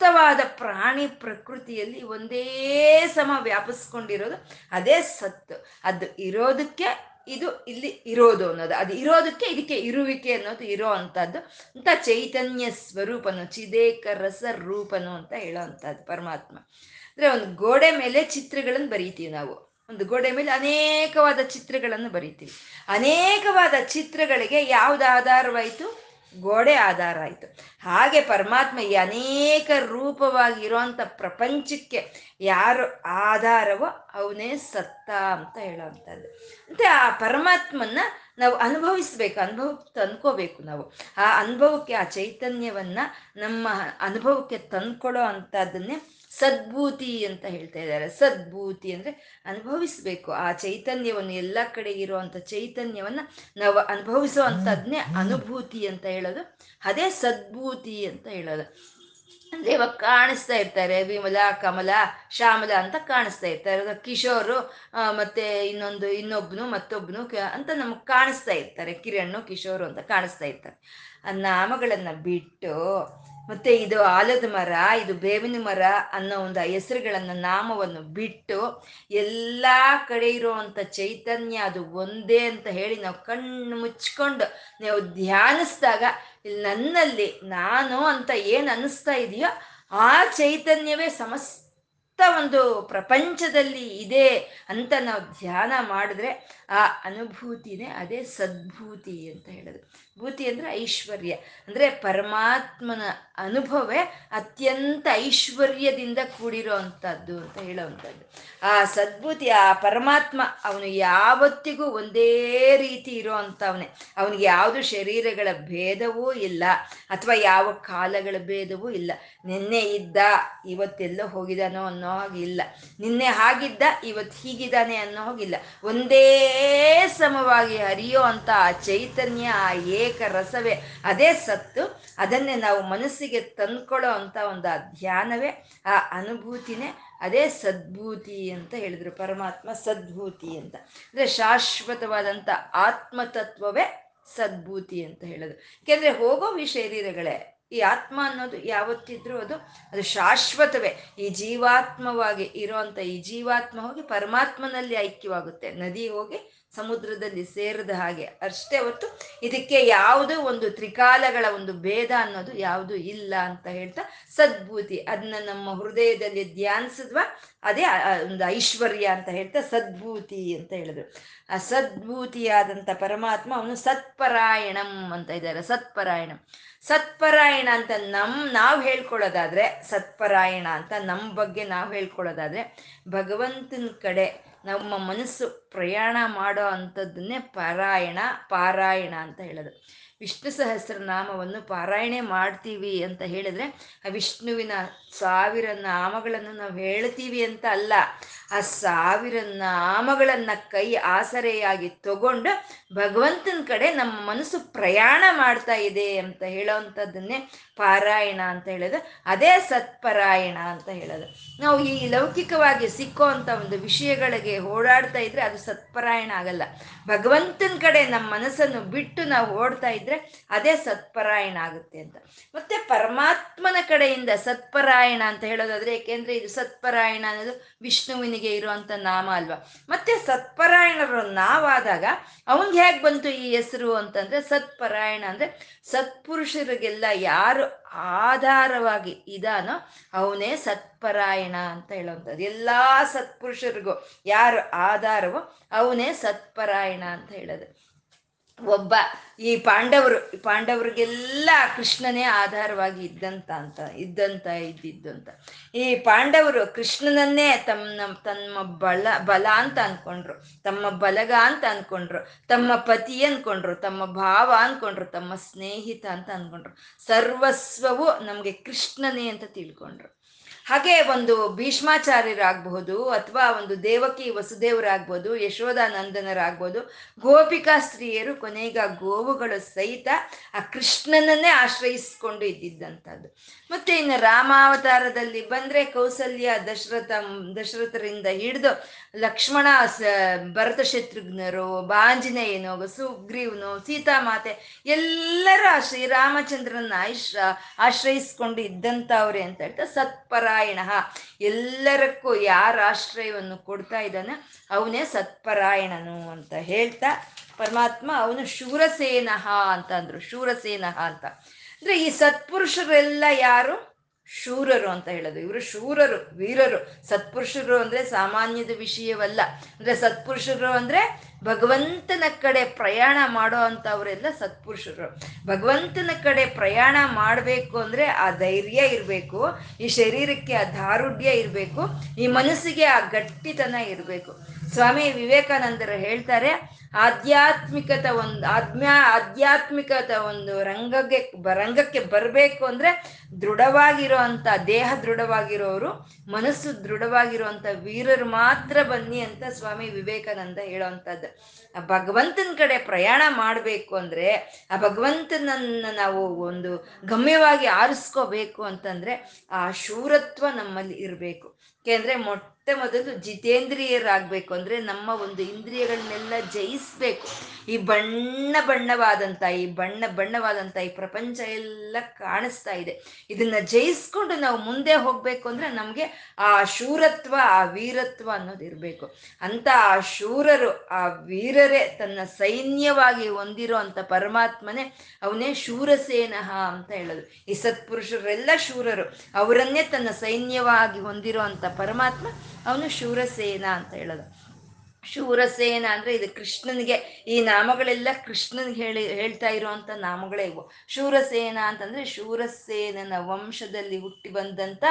ಸಮಸ್ತವಾದ ಪ್ರಾಣಿ ಪ್ರಕೃತಿಯಲ್ಲಿ ಒಂದೇ ಸಮ ವ್ಯಾಪಿಸ್ಕೊಂಡಿರೋದು. ಅದೇ ಸತ್ತು. ಅದು ಇರೋದಕ್ಕೆ ಇದು ಇಲ್ಲಿ ಇರೋದು ಅನ್ನೋದು. ಅದು ಇರೋದಕ್ಕೆ ಇದಕ್ಕೆ ಇರುವಿಕೆ ಅನ್ನೋದು ಇರೋ ಅಂಥದ್ದು. ಅಂತ ಚೈತನ್ಯ ಸ್ವರೂಪನು, ಚಿದೇಕ ರಸ ರೂಪನು ಅಂತ ಹೇಳೋ ಅಂಥದ್ದು ಪರಮಾತ್ಮ. ಅಂದ್ರೆ ಒಂದು ಗೋಡೆ ಮೇಲೆ ಚಿತ್ರಗಳನ್ನು ಬರೀತೀವಿ ನಾವು. ಒಂದು ಗೋಡೆ ಮೇಲೆ ಅನೇಕವಾದ ಚಿತ್ರಗಳನ್ನು ಬರೀತೀವಿ. ಅನೇಕವಾದ ಚಿತ್ರಗಳಿಗೆ ಯಾವ್ದು ಆಧಾರವಾಯಿತು? ಗೋಡೆ ಆಧಾರ ಆಯಿತು. ಹಾಗೆ ಪರಮಾತ್ಮ ಈ ಅನೇಕ ರೂಪವಾಗಿರುವಂಥ ಪ್ರಪಂಚಕ್ಕೆ ಯಾರು ಆಧಾರವೋ ಅವನೇ ಸತ್ತ ಅಂತ ಹೇಳೋವಂಥದ್ದು. ಮತ್ತೆ ಆ ಪರಮಾತ್ಮನ್ನ ನಾವು ಅನುಭವಿಸ್ಬೇಕು, ಅನುಭವಕ್ಕೆ ತಂದ್ಕೋಬೇಕು ನಾವು. ಆ ಅನುಭವಕ್ಕೆ, ಆ ಚೈತನ್ಯವನ್ನ ನಮ್ಮ ಅನುಭವಕ್ಕೆ ತಂದ್ಕೊಳ್ಳೋ ಅಂಥದ್ದನ್ನೇ ಸದ್ಭೂತಿ ಅಂತ ಹೇಳ್ತಾ ಇದ್ದಾರೆ. ಸದ್ಭೂತಿ ಅಂದ್ರೆ ಅನುಭವಿಸ್ಬೇಕು. ಆ ಚೈತನ್ಯವನ್ನು ಎಲ್ಲ ಕಡೆ ಇರುವಂತ ಚೈತನ್ಯವನ್ನ ನಾವು ಅನುಭವಿಸೋ ಅನುಭೂತಿ ಅಂತ ಹೇಳೋದು. ಅದೇ ಸದ್ಭೂತಿ ಅಂತ ಹೇಳೋದು. ಅಂದ್ರೆ ಇವಾಗ ಕಾಣಿಸ್ತಾ ಇರ್ತಾರೆ. ವಿಮಲ ಕಮಲ ಶ್ಯಾಮಲ ಅಂತ ಕಾಣಿಸ್ತಾ ಇರ್ತಾರೆ. ಕಿಶೋರು ಮತ್ತೆ ಇನ್ನೊಂದು ಇನ್ನೊಬ್ನು ಮತ್ತೊಬ್ನು ಅಂತ ನಮ್ಗೆ ಕಾಣಿಸ್ತಾ ಇರ್ತಾರೆ. ಕಿರಣ್ ಕಿಶೋರು ಅಂತ ಕಾಣಿಸ್ತಾ ಇರ್ತಾರೆ. ಆ ನಾಮಗಳನ್ನ ಬಿಟ್ಟು ಮತ್ತೆ ಇದು ಆಲದ ಮರ, ಇದು ಬೇವಿನ ಮರ ಅನ್ನೋ ಒಂದು ಹೆಸರುಗಳನ್ನ ನಾಮವನ್ನು ಬಿಟ್ಟು ಎಲ್ಲ ಕಡೆ ಇರುವಂತ ಚೈತನ್ಯ ಅದು ಒಂದೇ ಅಂತ ಹೇಳಿ ನಾವು ಕಣ್ಣು ಮುಚ್ಕೊಂಡು ನಾವು ಧ್ಯಾನಿಸಿದಾಗ ಇಲ್ಲಿ ನನ್ನಲ್ಲಿ ನಾನು ಅಂತ ಏನು ಅನ್ನಿಸ್ತಾ ಇದೆಯೋ ಆ ಚೈತನ್ಯವೇ ಸಮಸ್ತ ಒಂದು ಪ್ರಪಂಚದಲ್ಲಿ ಇದೆ ಅಂತ ನಾವು ಧ್ಯಾನ ಮಾಡಿದ್ರೆ ಆ ಅನುಭೂತಿನೇ ಅದೇ ಸದ್ಭೂತಿ ಅಂತ ಹೇಳೋದು ಭೂತಿ ಅಂದರೆ ಐಶ್ವರ್ಯ. ಅಂದರೆ ಪರಮಾತ್ಮನ ಅನುಭವೇ ಅತ್ಯಂತ ಐಶ್ವರ್ಯದಿಂದ ಕೂಡಿರೋ ಅಂಥದ್ದು ಅಂತ ಹೇಳೋವಂಥದ್ದು ಆ ಸದ್ಭೂತಿ, ಆ ಪರಮಾತ್ಮ ಅವನು ಯಾವತ್ತಿಗೂ ಒಂದೇ ರೀತಿ ಇರೋ ಅವನಿಗೆ ಯಾವುದು ಶರೀರಗಳ ಭೇದವೂ ಇಲ್ಲ, ಅಥವಾ ಯಾವ ಕಾಲಗಳ ಭೇದವೂ ಇಲ್ಲ. ನಿನ್ನೆ ಇದ್ದ, ಇವತ್ತೆಲ್ಲೋ ಹೋಗಿದಾನೋ ಅನ್ನೋ ಹಾಗಿಲ್ಲ ನಿನ್ನೆ ಹಾಗಿದ್ದ ಇವತ್ತು ಹೀಗಿದ್ದಾನೆ ಅನ್ನೋ ಹಾಗಿಲ್ಲ ಒಂದೇ ಸಮವಾಗಿ ಹರಿಯೋ ಅಂತ ಆ ಚೈತನ್ಯ ಆ ಏಕ ರಸವೇ. ಅದೇ ಸತ್ತು ಅದನ್ನೇ ನಾವು ಮನಸ್ಸಿಗೆ ತಂದ್ಕೊಳ್ಳೋ ಅಂತ ಒಂದು ಧ್ಯಾನವೇ, ಆ ಅನುಭೂತಿನೇ ಅದೇ ಸದ್ಭೂತಿ ಅಂತ ಹೇಳಿದ್ರು ಪರಮಾತ್ಮ, ಸದ್ಭೂತಿ ಅಂತ. ಅಂದ್ರೆ ಶಾಶ್ವತವಾದಂಥ ಆತ್ಮತತ್ವವೇ ಸದ್ಭೂತಿ ಅಂತ ಹೇಳೋದು ಯಾಕೆಂದ್ರೆ ಹೋಗೋ ಈ ಶರೀರಗಳೇ, ಈ ಆತ್ಮ ಅನ್ನೋದು ಯಾವತ್ತಿದ್ರೂ ಅದು ಅದು ಶಾಶ್ವತವೇ. ಈ ಜೀವಾತ್ಮವಾಗಿ ಇರೋಂಥ ಈ ಜೀವಾತ್ಮ ಹೋಗಿ ಪರಮಾತ್ಮನಲ್ಲಿ ಐಕ್ಯವಾಗುತ್ತೆ. ನದಿ ಹೋಗಿ ಸಮುದ್ರದಲ್ಲಿ ಸೇರಿದ ಹಾಗೆ. ಅಷ್ಟೇ ಹೊತ್ತು ಇದಕ್ಕೆ ಯಾವುದು ಒಂದು ತ್ರಿಕಾಲಗಳ ಒಂದು ಭೇದ ಅನ್ನೋದು ಯಾವುದು ಇಲ್ಲ ಅಂತ ಹೇಳ್ತಾ ಸದ್ಭೂತಿ. ಅದನ್ನ ನಮ್ಮ ಹೃದಯದಲ್ಲಿ ಧ್ಯಾನಿಸಿದ್ವಾ ಅದೇ ಒಂದು ಐಶ್ವರ್ಯ ಅಂತ ಹೇಳ್ತಾ ಸದ್ಭೂತಿ ಅಂತ ಹೇಳಿದ್ರು. ಆ ಸದ್ಭೂತಿಯಾದಂಥ ಪರಮಾತ್ಮ ಅವನು ಸತ್ಪರಾಯಣಂ ಅಂತ ಇದ್ದಾರೆ, ಸತ್ಪರಾಯಣಂ. ಸತ್ಪರಾಯಣ ಅಂತ ನಮ್, ನಾವು ಹೇಳ್ಕೊಳ್ಳೋದಾದ್ರೆ ಸತ್ಪರಾಯಣ ಅಂತ ನಮ್ಮ ಬಗ್ಗೆ ನಾವು ಹೇಳ್ಕೊಳ್ಳೋದಾದ್ರೆ ಭಗವಂತನ ಕಡೆ ನಮ್ಮ ಮನಸ್ಸು ಪ್ರಯಾಣ ಮಾಡೋ ಅಂಥದ್ದನ್ನೇ ಪಾರಾಯಣ ಪಾರಾಯಣ ಅಂತ ಹೇಳೋದು. ವಿಷ್ಣು ಸಹಸ್ರನಾಮವನ್ನು ಪಾರಾಯಣೆ ಮಾಡ್ತೀವಿ ಅಂತ ಹೇಳಿದ್ರೆ, ಆ ವಿಷ್ಣುವಿನ ಸಾವಿರ ನಾಮಗಳನ್ನು ನಾವು ಹೇಳ್ತೀವಿ ಅಂತ ಅಲ್ಲ. ಆ ಸಾವಿರ ನಾಮಗಳನ್ನ ಕೈ ಆಸರೆಯಾಗಿ ತಗೊಂಡು ಭಗವಂತನ ಕಡೆ ನಮ್ಮ ಮನಸ್ಸು ಪ್ರಯಾಣ ಮಾಡ್ತಾ ಇದೆ ಅಂತ ಹೇಳೋವಂಥದ್ದನ್ನೇ ಪಾರಾಯಣ ಅಂತ ಹೇಳೋದು. ಅದೇ ಸತ್ಪರಾಯಣ ಅಂತ ಹೇಳೋದು. ನಾವು ಈ ಲೌಕಿಕವಾಗಿ ಸಿಕ್ಕೋ ಅಂತ ಒಂದು ವಿಷಯಗಳಿಗೆ ಓಡಾಡ್ತಾ ಇದ್ರೆ ಅದು ಸತ್ಪರಾಯಣ ಆಗಲ್ಲ. ಭಗವಂತನ ಕಡೆ ನಮ್ಮ ಮನಸ್ಸನ್ನು ಬಿಟ್ಟು ನಾವು ಓಡ್ತಾ ಇದ್ರೆ ಅದೇ ಸತ್ಪರಾಯಣ ಆಗುತ್ತೆ ಅಂತ. ಮತ್ತೆ ಪರಮಾತ್ಮನ ಕಡೆಯಿಂದ ಸತ್ಪರಾಯಣ ಅಂತ ಹೇಳೋದಾದ್ರೆ ಯಾಕೆಂದ್ರೆ ಇದು ಸತ್ಪರಾಯಣ ಅನ್ನೋದು ವಿಷ್ಣುವಿನಿಗೆ ಇರುವಂತ ನಾಮ ಅಲ್ವಾ? ಮತ್ತೆ ಸತ್ಪರಾಯಣರು ನಾವಾದಾಗ ಅವನ್ಗೆ ಹೇಗೆ ಬಂತು ಈ ಹೆಸರು ಅಂತಂದ್ರೆ ಸತ್ಪರಾಯಣ ಅಂದ್ರೆ ಸತ್ಪುರುಷರಿಗೆಲ್ಲ ಯಾರು ಆಧಾರವಾಗಿ ಇದಾನೋ ಅವನೇ ಸತ್ಪರಾಯಣ ಅಂತ ಹೇಳುವಂಥದ್ದು. ಎಲ್ಲಾ ಸತ್ಪುರುಷರಿಗೂ ಯಾರು ಆಧಾರವೋ ಅವನೇ ಸತ್ಪರಾಯಣ ಅಂತ ಹೇಳೋದು. ಒಬ್ಬ ಈ ಪಾಂಡವರು ಪಾಂಡವರಿಗೆಲ್ಲ ಕೃಷ್ಣನೇ ಆಧಾರವಾಗಿ ಇದ್ದಂತ ಅಂತ, ಇದ್ದಂತ ಇದ್ದಿದ್ದು ಅಂತ ಈ ಪಾಂಡವರು ಕೃಷ್ಣನನ್ನೇ ತಮ್ಮ ತಮ್ಮ ಬಲ ಬಲ ಅಂತ ಅನ್ಕೊಂಡ್ರು, ತಮ್ಮ ಬಲಗ ಅಂತ ಅನ್ಕೊಂಡ್ರು, ತಮ್ಮ ಪತಿ ಅನ್ಕೊಂಡ್ರು, ತಮ್ಮ ಭಾವ ಅನ್ಕೊಂಡ್ರು, ತಮ್ಮ ಸ್ನೇಹಿತ ಅಂತ ಅನ್ಕೊಂಡ್ರು. ಸರ್ವಸ್ವವು ನಮಗೆ ಕೃಷ್ಣನೇ ಅಂತ ತಿಳ್ಕೊಂಡ್ರು. ಹಾಗೆ ಒಂದು ಭೀಷ್ಮಾಚಾರ್ಯರಾಗಬಹುದು ಅಥವಾ ಒಂದು ದೇವಕಿ ವಸುದೇವರಾಗ್ಬೋದು ಯಶೋಧಾನಂದನರಾಗ್ಬೋದು ಗೋಪಿಕಾ ಸ್ತ್ರೀಯರು ಕೊನೆಗ ಗೋವುಗಳು ಸಹಿತ ಆ ಕೃಷ್ಣನನ್ನೇ ಆಶ್ರಯಿಸಿಕೊಂಡು ಇದ್ದಿದ್ದಂಥದ್ದು. ಮತ್ತೆ ಇನ್ನು ರಾಮಾವತಾರದಲ್ಲಿ ಬಂದ್ರೆ ಕೌಸಲ್ಯ ದಶರಥ, ದಶರಥರಿಂದ ಹಿಡಿದು ಲಕ್ಷ್ಮಣ ಭರತ ಶತ್ರುಘ್ನರು ಬಾಂಜನೇಯನು, ಸುಗ್ರೀವ್ನು, ಸೀತಾಮಾತೆ ಎಲ್ಲರೂ ಆ ಶ್ರೀರಾಮಚಂದ್ರನ ಆಶ್ರ ಆಶ್ರಯಿಸ್ಕೊಂಡು ಇದ್ದಂಥವ್ರೆ ಅಂತ ಹೇಳ್ತಾ ಸತ್ಪರಾಯಣ ಎಲ್ಲರಕ್ಕೂ ಯಾರ ಆಶ್ರಯವನ್ನು ಕೊಡ್ತಾ ಇದ್ದಾನೆ ಅವನೇ ಸತ್ಪರಾಯಣನು ಅಂತ ಹೇಳ್ತಾ ಪರಮಾತ್ಮ ಅವನು ಶೂರಸೇನಹ ಅಂತ ಅಂದ್ರು. ಶೂರಸೇನಹ ಅಂತ. ಅಂದ್ರೆ ಈ ಸತ್ಪುರುಷರೆಲ್ಲ ಯಾರು? ಶೂರರು ಅಂತ ಹೇಳೋದು. ಇವರು ಶೂರರು, ವೀರರು. ಸತ್ಪುರುಷರು ಅಂದ್ರೆ ಸಾಮಾನ್ಯದ ವಿಷಯವಲ್ಲ. ಅಂದ್ರೆ ಸತ್ಪುರುಷರು ಅಂದ್ರೆ ಭಗವಂತನ ಕಡೆ ಪ್ರಯಾಣ ಮಾಡೋ ಅಂಥವರೆಲ್ಲ ಸತ್ಪುರುಷರು. ಭಗವಂತನ ಕಡೆ ಪ್ರಯಾಣ ಮಾಡಬೇಕು ಅಂದ್ರೆ ಆ ಧೈರ್ಯ ಇರಬೇಕು, ಈ ಶರೀರಕ್ಕೆ ಆ ದಾರುಢ್ಯ ಇರಬೇಕು, ಈ ಮನಸ್ಸಿಗೆ ಆ ಗಟ್ಟಿತನ ಇರಬೇಕು. ಸ್ವಾಮಿ ವಿವೇಕಾನಂದರು ಹೇಳ್ತಾರೆ ಆಧ್ಯಾತ್ಮಿಕತ ಒಂದು ಆಧ್ಮ್ಯಾ ಆಧ್ಯಾತ್ಮಿಕತ ಒಂದು ರಂಗಕ್ಕೆ ರಂಗಕ್ಕೆ ಬರಬೇಕು ಅಂದ್ರೆ ದೃಢವಾಗಿರೋ ದೇಹ ದೃಢವಾಗಿರೋರು, ಮನಸ್ಸು ದೃಢವಾಗಿರುವಂತ ವೀರರು ಮಾತ್ರ ಬನ್ನಿ ಅಂತ ಸ್ವಾಮಿ ವಿವೇಕಾನಂದ ಹೇಳೋವಂಥದ್ದು. ಆ ಭಗವಂತನ ಕಡೆ ಪ್ರಯಾಣ ಮಾಡಬೇಕು ಅಂದ್ರೆ, ಆ ಭಗವಂತನನ್ನ ನಾವು ಒಂದು ಗಮ್ಯವಾಗಿ ಆರಿಸ್ಕೋಬೇಕು ಅಂತಂದ್ರೆ ಆ ಶೂರತ್ವ ನಮ್ಮಲ್ಲಿ ಇರಬೇಕು. ಯಾಕೆಂದ್ರೆ ಮೊಟ್ಟ ಮೊದಲು ಜಿತೇಂದ್ರಿಯರಾಗಬೇಕು ಅಂದ್ರೆ ನಮ್ಮ ಒಂದು ಇಂದ್ರಿಯಗಳನ್ನೆಲ್ಲ ಜಯಿಸ್ಬೇಕು ಈ ಬಣ್ಣ ಬಣ್ಣವಾದಂತ, ಈ ಬಣ್ಣ ಬಣ್ಣವಾದಂತ ಈ ಪ್ರಪಂಚ ಎಲ್ಲ ಕಾಣಿಸ್ತಾ ಇದೆ. ಇದನ್ನ ಜಯಿಸ್ಕೊಂಡು ನಾವು ಮುಂದೆ ಹೋಗ್ಬೇಕು ಅಂದ್ರೆ ನಮ್ಗೆ ಆ ಶೂರತ್ವ, ಆ ವೀರತ್ವ ಅನ್ನೋದು ಇರಬೇಕು. ಅಂತ ಆ ಶೂರರು, ಆ ವೀರರೇ ತನ್ನ ಸೈನ್ಯವಾಗಿ ಹೊಂದಿರೋ ಅಂತ ಪರಮಾತ್ಮನೇ ಅವನೇ ಶೂರಸೇನಹ ಅಂತ ಹೇಳೋದು. ಈ ಸತ್ಪುರುಷರೆಲ್ಲ ಶೂರರು. ಅವರನ್ನೇ ತನ್ನ ಸೈನ್ಯವಾಗಿ ಹೊಂದಿರೋ ಅಂತ ಪರಮಾತ್ಮ ಅವನು ಶೂರಸೇನ ಅಂತ ಹೇಳೋದು. ಶೂರಸೇನ ಅಂದ್ರೆ ಇದು ಕೃಷ್ಣನಿಗೆ, ಈ ನಾಮಗಳೆಲ್ಲ ಕೃಷ್ಣನ್ಗೆ ಹೇಳಿ, ಹೇಳ್ತಾ ಇರುವಂತ ನಾಮಗಳೇ ಇವು. ಶೂರಸೇನ ಅಂತಂದ್ರೆ ಶೂರಸೇನನ ವಂಶದಲ್ಲಿ ಹುಟ್ಟಿ ಬಂದಂತ,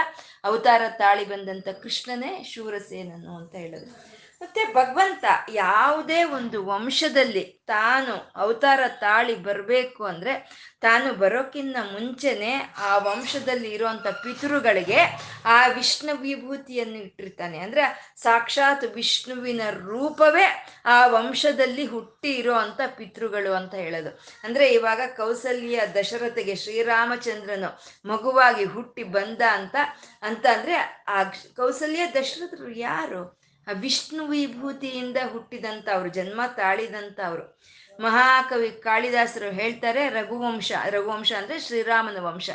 ಅವತಾರ ತಾಳಿ ಬಂದಂತ ಕೃಷ್ಣನೇ ಶೂರಸೇನನು ಅಂತ ಹೇಳೋದು. ಮತ್ತೆ ಭಗವಂತ ಯಾವುದೇ ಒಂದು ವಂಶದಲ್ಲಿ ತಾನು ಅವತಾರ ತಾಳಿ ಬರಬೇಕು ಅಂದ್ರೆ ತಾನು ಬರೋಕ್ಕಿಂತ ಮುಂಚೆನೆ ಆ ವಂಶದಲ್ಲಿ ಇರುವಂತ ಪಿತೃಗಳಿಗೆ ಆ ವಿಷ್ಣು ವಿಭೂತಿಯನ್ನು ಇಟ್ಟಿರ್ತಾನೆ. ಅಂದರೆ ಸಾಕ್ಷಾತ್ ವಿಷ್ಣುವಿನ ರೂಪವೇ ಆ ವಂಶದಲ್ಲಿ ಹುಟ್ಟಿ ಇರೋ ಅಂತ ಪಿತೃಗಳು ಅಂತ ಹೇಳೋದು. ಅಂದ್ರೆ ಇವಾಗ ಕೌಸಲ್ಯ ದಶರಥಗೆ ಶ್ರೀರಾಮಚಂದ್ರನು ಮಗುವಾಗಿ ಹುಟ್ಟಿ ಬಂದ ಅಂತ ಅಂತ ಅಂದ್ರೆ ಆ ಕೌಸಲ್ಯ ದಶರಥರು ಯಾರು? ವಿಷ್ಣು ವಿಭೂತಿಯಿಂದ ಹುಟ್ಟಿದಂತ ಅವರು, ಜನ್ಮ ತಾಳಿದಂತ ಅವರು. ಮಹಾಕವಿ ಕಾಳಿದಾಸರು ಹೇಳ್ತಾರೆ, ರಘುವಂಶ ರಘುವಂಶ ಅಂದ್ರೆ ಶ್ರೀರಾಮನ ವಂಶ.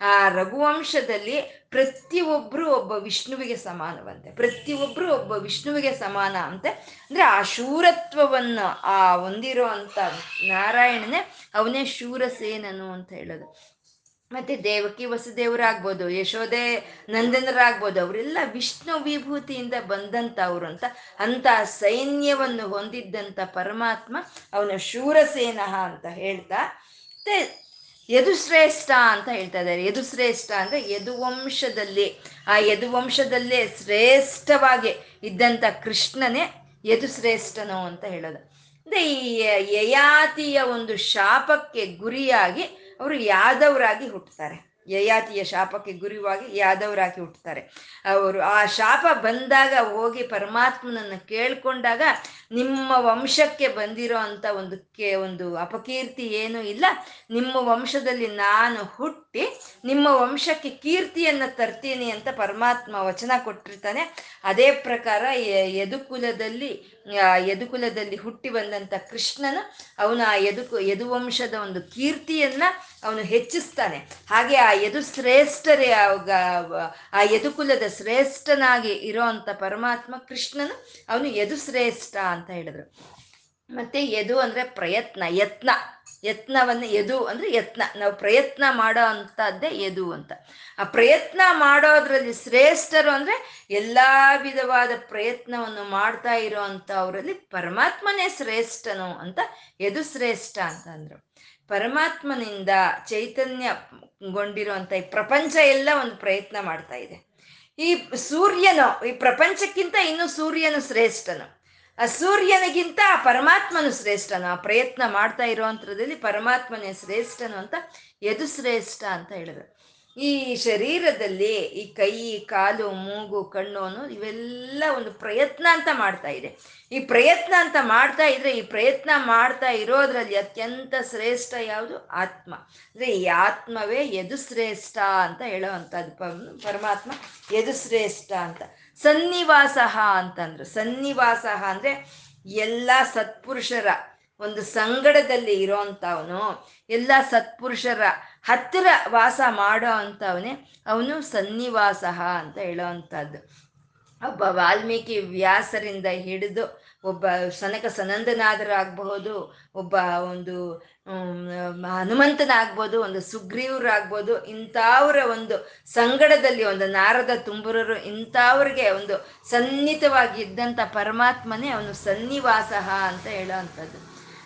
ಆ ರಘುವಂಶದಲ್ಲಿ ಪ್ರತಿಯೊಬ್ಬರು ಒಬ್ಬ ವಿಷ್ಣುವಿಗೆ ಸಮಾನವಂತೆ. ಪ್ರತಿಯೊಬ್ಬರು ಒಬ್ಬ ವಿಷ್ಣುವಿಗೆ ಸಮಾನ ಅಂತೆ. ಅಂದ್ರೆ ಆ ಶೂರತ್ವವನ್ನು ಆ ಹೊಂದಿರೋ ಅಂಥ ನಾರಾಯಣನೇ ಅವನೇ ಶೂರಸೇನನು ಅಂತ ಹೇಳೋದು. ಮತ್ತೆ ದೇವಕಿ ವಸುದೇವರಾಗ್ಬೋದು ಯಶೋದೆ ನಂದನರಾಗ್ಬೋದು, ಅವರೆಲ್ಲ ವಿಷ್ಣು ವಿಭೂತಿಯಿಂದ ಬಂದಂಥವ್ರು ಅಂತ ಅಂತ ಸೈನ್ಯವನ್ನು ಹೊಂದಿದ್ದಂಥ ಪರಮಾತ್ಮ ಅವನ ಶೂರಸೇನಹ ಅಂತ ಹೇಳ್ತಾ ಮತ್ತೆ ಯದುಶ್ರೇಷ್ಠ ಅಂತ ಹೇಳ್ತಾ ಇದ್ದಾರೆ. ಯದುಶ್ರೇಷ್ಠ ಅಂದ್ರೆ ಯದುವಂಶದಲ್ಲಿ, ಆ ಯದುವಂಶದಲ್ಲೇ ಶ್ರೇಷ್ಠವಾಗಿ ಇದ್ದಂಥ ಕೃಷ್ಣನೇ ಯದುಶ್ರೇಷ್ಠನು ಅಂತ ಹೇಳೋದು. ಅಂದ್ರೆ ಈ ಯಯಾತಿಯ ಒಂದು ಶಾಪಕ್ಕೆ ಗುರಿಯಾಗಿ ಅವರು ಯಾದವರಾಗಿ ಹುಟ್ಟುತ್ತಾರೆ. ಯಯಾತಿಯ ಶಾಪಕ್ಕೆ ಗುರಿವಾಗಿ ಯಾದವರಾಗಿ ಹುಟ್ಟುತ್ತಾರೆ. ಅವರು ಆ ಶಾಪ ಬಂದಾಗ ಹೋಗಿ ಪರಮಾತ್ಮನನ್ನು ಕೇಳ್ಕೊಂಡಾಗ ನಿಮ್ಮ ವಂಶಕ್ಕೆ ಬಂದಿರೋ ಅಂತ ಒಂದು ಕೆ, ಒಂದು ಅಪಕೀರ್ತಿ ಏನೂ ಇಲ್ಲ. ನಿಮ್ಮ ವಂಶದಲ್ಲಿ ನಾನು ಹುಟ್ಟಿ, ನಿಮ್ಮ ವಂಶಕ್ಕೆ ಕೀರ್ತಿಯನ್ನು ತರ್ತೀನಿ ಅಂತ ಪರಮಾತ್ಮ ವಚನ ಕೊಟ್ಟಿರ್ತಾನೆ. ಅದೇ ಪ್ರಕಾರ ಯದುಕುಲದಲ್ಲಿ ಯದುಕುಲದಲ್ಲಿ ಹುಟ್ಟಿ ಬಂದಂಥ ಕೃಷ್ಣನು ಅವನು ಆ ಯದುಕು, ಯದುವಂಶದ ಒಂದು ಕೀರ್ತಿಯನ್ನ ಅವನು ಹೆಚ್ಚಿಸ್ತಾನೆ. ಹಾಗೆ ಆ ಯದು ಶ್ರೇಷ್ಠರೇ ಆ ಯದುಕುಲದ ಶ್ರೇಷ್ಠನಾಗಿ ಇರೋ ಅಂತ ಪರಮಾತ್ಮ ಕೃಷ್ಣನು ಅವನು ಯದು ಶ್ರೇಷ್ಠ ಅಂತ ಹೇಳಿದ್ರು. ಮತ್ತೆ ಯದು ಅಂದ್ರೆ ಪ್ರಯತ್ನ, ಯತ್ನ. ಯತ್ನವನ್ನು ಯದು ಅಂದ್ರೆ ಯತ್ನ. ನಾವು ಪ್ರಯತ್ನ ಮಾಡೋ ಅಂತದ್ದೇ ಯದು ಅಂತ. ಆ ಪ್ರಯತ್ನ ಮಾಡೋದ್ರಲ್ಲಿ ಶ್ರೇಷ್ಠರು ಅಂದ್ರೆ ಎಲ್ಲಾ ವಿಧವಾದ ಪ್ರಯತ್ನವನ್ನು ಮಾಡ್ತಾ ಇರೋ ಅಂತ ಅವರಲ್ಲಿ ಪರಮಾತ್ಮನೇ ಶ್ರೇಷ್ಠನು ಅಂತ ಯದು ಶ್ರೇಷ್ಠ ಅಂತಂದ್ರು ಪರಮಾತ್ಮನಿಂದ ಚೈತನ್ಯಗೊಂಡಿರುವಂತ ಈ ಪ್ರಪಂಚ ಎಲ್ಲ ಒಂದು ಪ್ರಯತ್ನ ಮಾಡ್ತಾ ಇದೆ. ಈ ಸೂರ್ಯನು, ಈ ಪ್ರಪಂಚಕ್ಕಿಂತ ಇನ್ನು ಸೂರ್ಯನು ಶ್ರೇಷ್ಠನು. ಆ ಸೂರ್ಯನಿಗಿಂತ ಪರಮಾತ್ಮನು ಶ್ರೇಷ್ಠನು. ಆ ಪ್ರಯತ್ನ ಮಾಡ್ತಾ ಇರುವಂಥದ್ರಲ್ಲಿ ಪರಮಾತ್ಮನೇ ಶ್ರೇಷ್ಠನು ಅಂತ ಎದು ಶ್ರೇಷ್ಠ ಅಂತ ಹೇಳಿದ್ರು. ಈ ಶರೀರದಲ್ಲಿ ಈ ಕೈ, ಕಾಲು, ಮೂಗು, ಕಣ್ಣು ಅನ್ನೋದು ಇವೆಲ್ಲ ಒಂದು ಪ್ರಯತ್ನ ಅಂತ ಮಾಡ್ತಾ ಇದೆ. ಈ ಪ್ರಯತ್ನ ಅಂತ ಮಾಡ್ತಾ ಇದ್ರೆ ಈ ಪ್ರಯತ್ನ ಮಾಡ್ತಾ ಇರೋದ್ರಲ್ಲಿ ಅತ್ಯಂತ ಶ್ರೇಷ್ಠ ಯಾವುದು? ಆತ್ಮ. ಅಂದ್ರೆ ಈ ಆತ್ಮವೇ ಯದು ಶ್ರೇಷ್ಠ ಅಂತ ಹೇಳೋವಂಥದ್ದು. ಪರಮಾತ್ಮ ಯದು ಶ್ರೇಷ್ಠ ಅಂತ. ಸನ್ನಿವಾಸ ಅಂತಂದ್ರು. ಸನ್ನಿವಾಸ ಅಂದ್ರೆ ಎಲ್ಲ ಸತ್ಪುರುಷರ ಒಂದು ಸಂಗಡದಲ್ಲಿ ಇರೋಂಥವನು, ಎಲ್ಲ ಸತ್ಪುರುಷರ ಹತ್ತಿರ ವಾಸ ಮಾಡೋ ಅಂಥವನೇ ಅವನು ಸನ್ನಿವಾಸ ಅಂತ ಹೇಳೋವಂಥದ್ದು ಒಬ್ಬ ವಾಲ್ಮೀಕಿ ವ್ಯಾಸರಿಂದ ಹಿಡಿದು ಒಬ್ಬ ಸನಕ ಸನಂದನಾದರಾಗಬಹುದು, ಒಬ್ಬ ಒಂದು ಹನುಮಂತನಾಗ್ಬೋದು, ಒಂದು ಸುಗ್ರೀವರಾಗ್ಬೋದು, ಇಂಥವ್ರ ಒಂದು ಸಂಗಡದಲ್ಲಿ ಒಂದು ನಾರದ ತುಂಬುರರು, ಇಂಥವ್ರಿಗೆ ಒಂದು ಸನ್ನಿಹಿತವಾಗಿ ಇದ್ದಂಥ ಪರಮಾತ್ಮನೇ ಅವನು ಸನ್ನಿವಾಸ ಅಂತ ಹೇಳೋ ಅಂಥದ್ದು